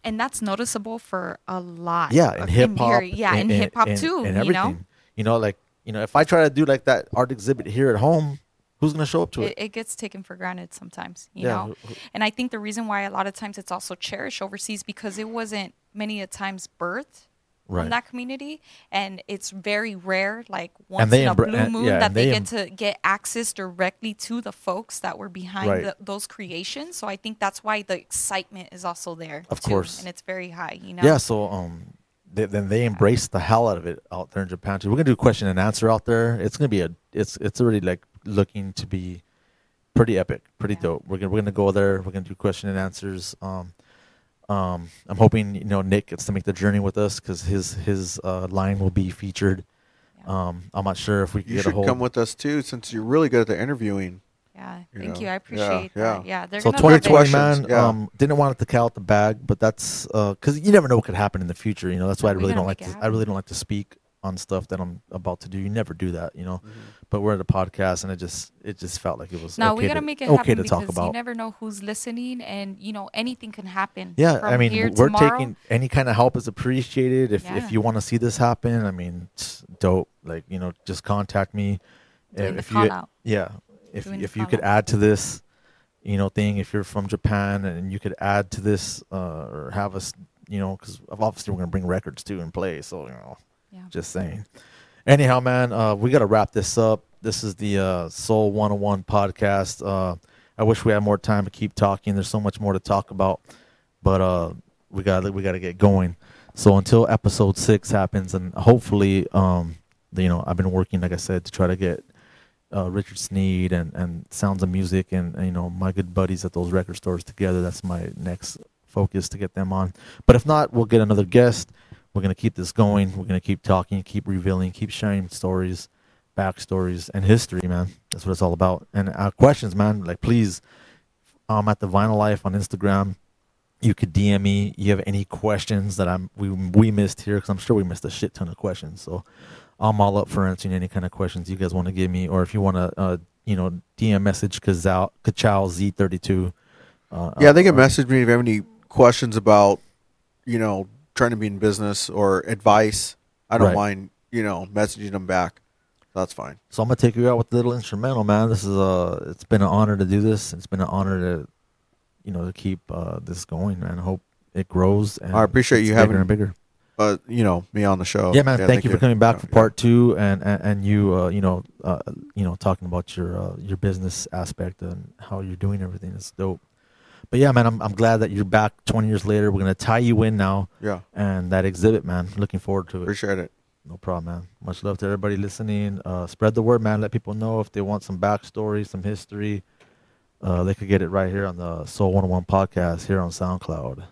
and that's noticeable for a lot yeah in hip hop. yeah in hip hop too and you everything. know You know, like you know, if I try to do like that art exhibit here at home, who's gonna show up to it, it? it gets taken for granted sometimes you Yeah, know and i think the reason why a lot of times it's also cherished overseas because it wasn't many a times birthed Right. in that community and it's very rare like once And they in a blue and- moon yeah, that they, they get em- to get access directly to the folks that were behind Right. the, those creations so i think that's why the excitement is also there Of too, course. and it's very high you know Yeah, so um, they, then they embrace the hell out of it out there in Japan too. We're gonna do question and answer out there. It's gonna be a it's it's already like looking to be pretty epic, pretty Yeah. dope. We're gonna we're gonna go there. We're gonna do question and answers. Um, um, I'm hoping you know Nick gets to make the journey with us because his his uh, line will be featured Um, I'm not sure if we can You get a should hold. come with us too, since you're really good at the interviewing. Yeah, You thank know, you. I appreciate yeah. that. Yeah, they're so gonna love it. 2020, man. questions, yeah. Um, didn't want it to count the bag, but that's because you never know what could happen in the future. You know, that's why I We're really gonna don't like make to. it I really don't like to speak on stuff that I'm about to do. You never do that, you know. Mm-hmm. But we're at a podcast, and it just it just felt like it was Now okay we gotta to, make it okay to talk about. you never know who's listening, and you know anything can happen. Yeah, from I mean, here we're tomorrow. taking any kind of help is appreciated. If Yeah. if you want to see this happen, I mean, it's dope. Like you know, just contact me. Doing the if call you, out. yeah, if Doing if you could out. add to this, you know, thing. If you're from Japan and you could add to this, uh, or have us, you know, because obviously we're gonna bring records too and play. So you know, Yeah. just saying. Anyhow, man, uh, we got to wrap this up. This is the uh, Soul 101 podcast. Uh, I wish we had more time to keep talking. There's so much more to talk about, but uh, we got we got to get going. So until episode six happens, and hopefully, um, you know, I've been working, like I said, to try to get uh, Richard Sneed and, and Sounds of Music and, and, you know my good buddies at those record stores together. That's my next focus to get them on. But if not, we'll get another guest. We're gonna keep this going. We're gonna keep talking, keep revealing, keep sharing stories, backstories, and history, man. That's what it's all about. And uh, questions, man. Like please, um, at the Vinyl Life on Instagram. You could DM me. You have any questions that I'm we we missed here? Because I'm sure we missed a shit ton of questions. So I'm all up for answering any kind of questions you guys want to give me, or if you want to, uh, you know, DM message Kachow Kachow Z32. Uh, Yeah, they can uh, message me if you have any questions about, you know, trying to be in business or advice. I don't Right. mind, you know, messaging them back. That's fine. So I'm gonna take you out with a little instrumental, man. This is uh it's been an honor to do this. It's been an honor to, you know, to keep uh, this going, man. I hope it grows. And I appreciate you bigger having- and bigger. But you know, me on the show. yeah, man. thank, you for coming back Yeah, for yeah. part two, and and, and you, uh, you know, uh, you know, talking about your uh, your business aspect and how you're doing everything. It's dope. But yeah, man, I'm I'm glad that you're back 20 years later. We're gonna tie you in now, Yeah, and that exhibit, man. Looking forward to it. appreciate it. No problem, man. Much love to everybody listening. Uh, spread the word, man. Let people know if they want some backstory, some history. Uh, they could get it right here on the Soul 101 podcast here on SoundCloud,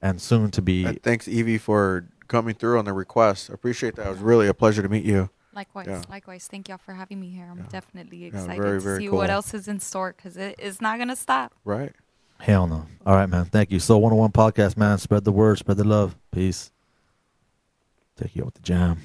and soon to be. And thanks, Evie, for coming through on the request. I appreciate that. It was really a pleasure to meet you. Likewise, Yeah. likewise. Thank y'all for having me here. I'm Yeah. definitely Yeah, excited very, to see cool. what else is in store because it is not gonna stop. Right. Hell no. All right, man. Thank you. Soul 101 podcast, man. Spread the word, spread the love. Peace. Take you out with the jam.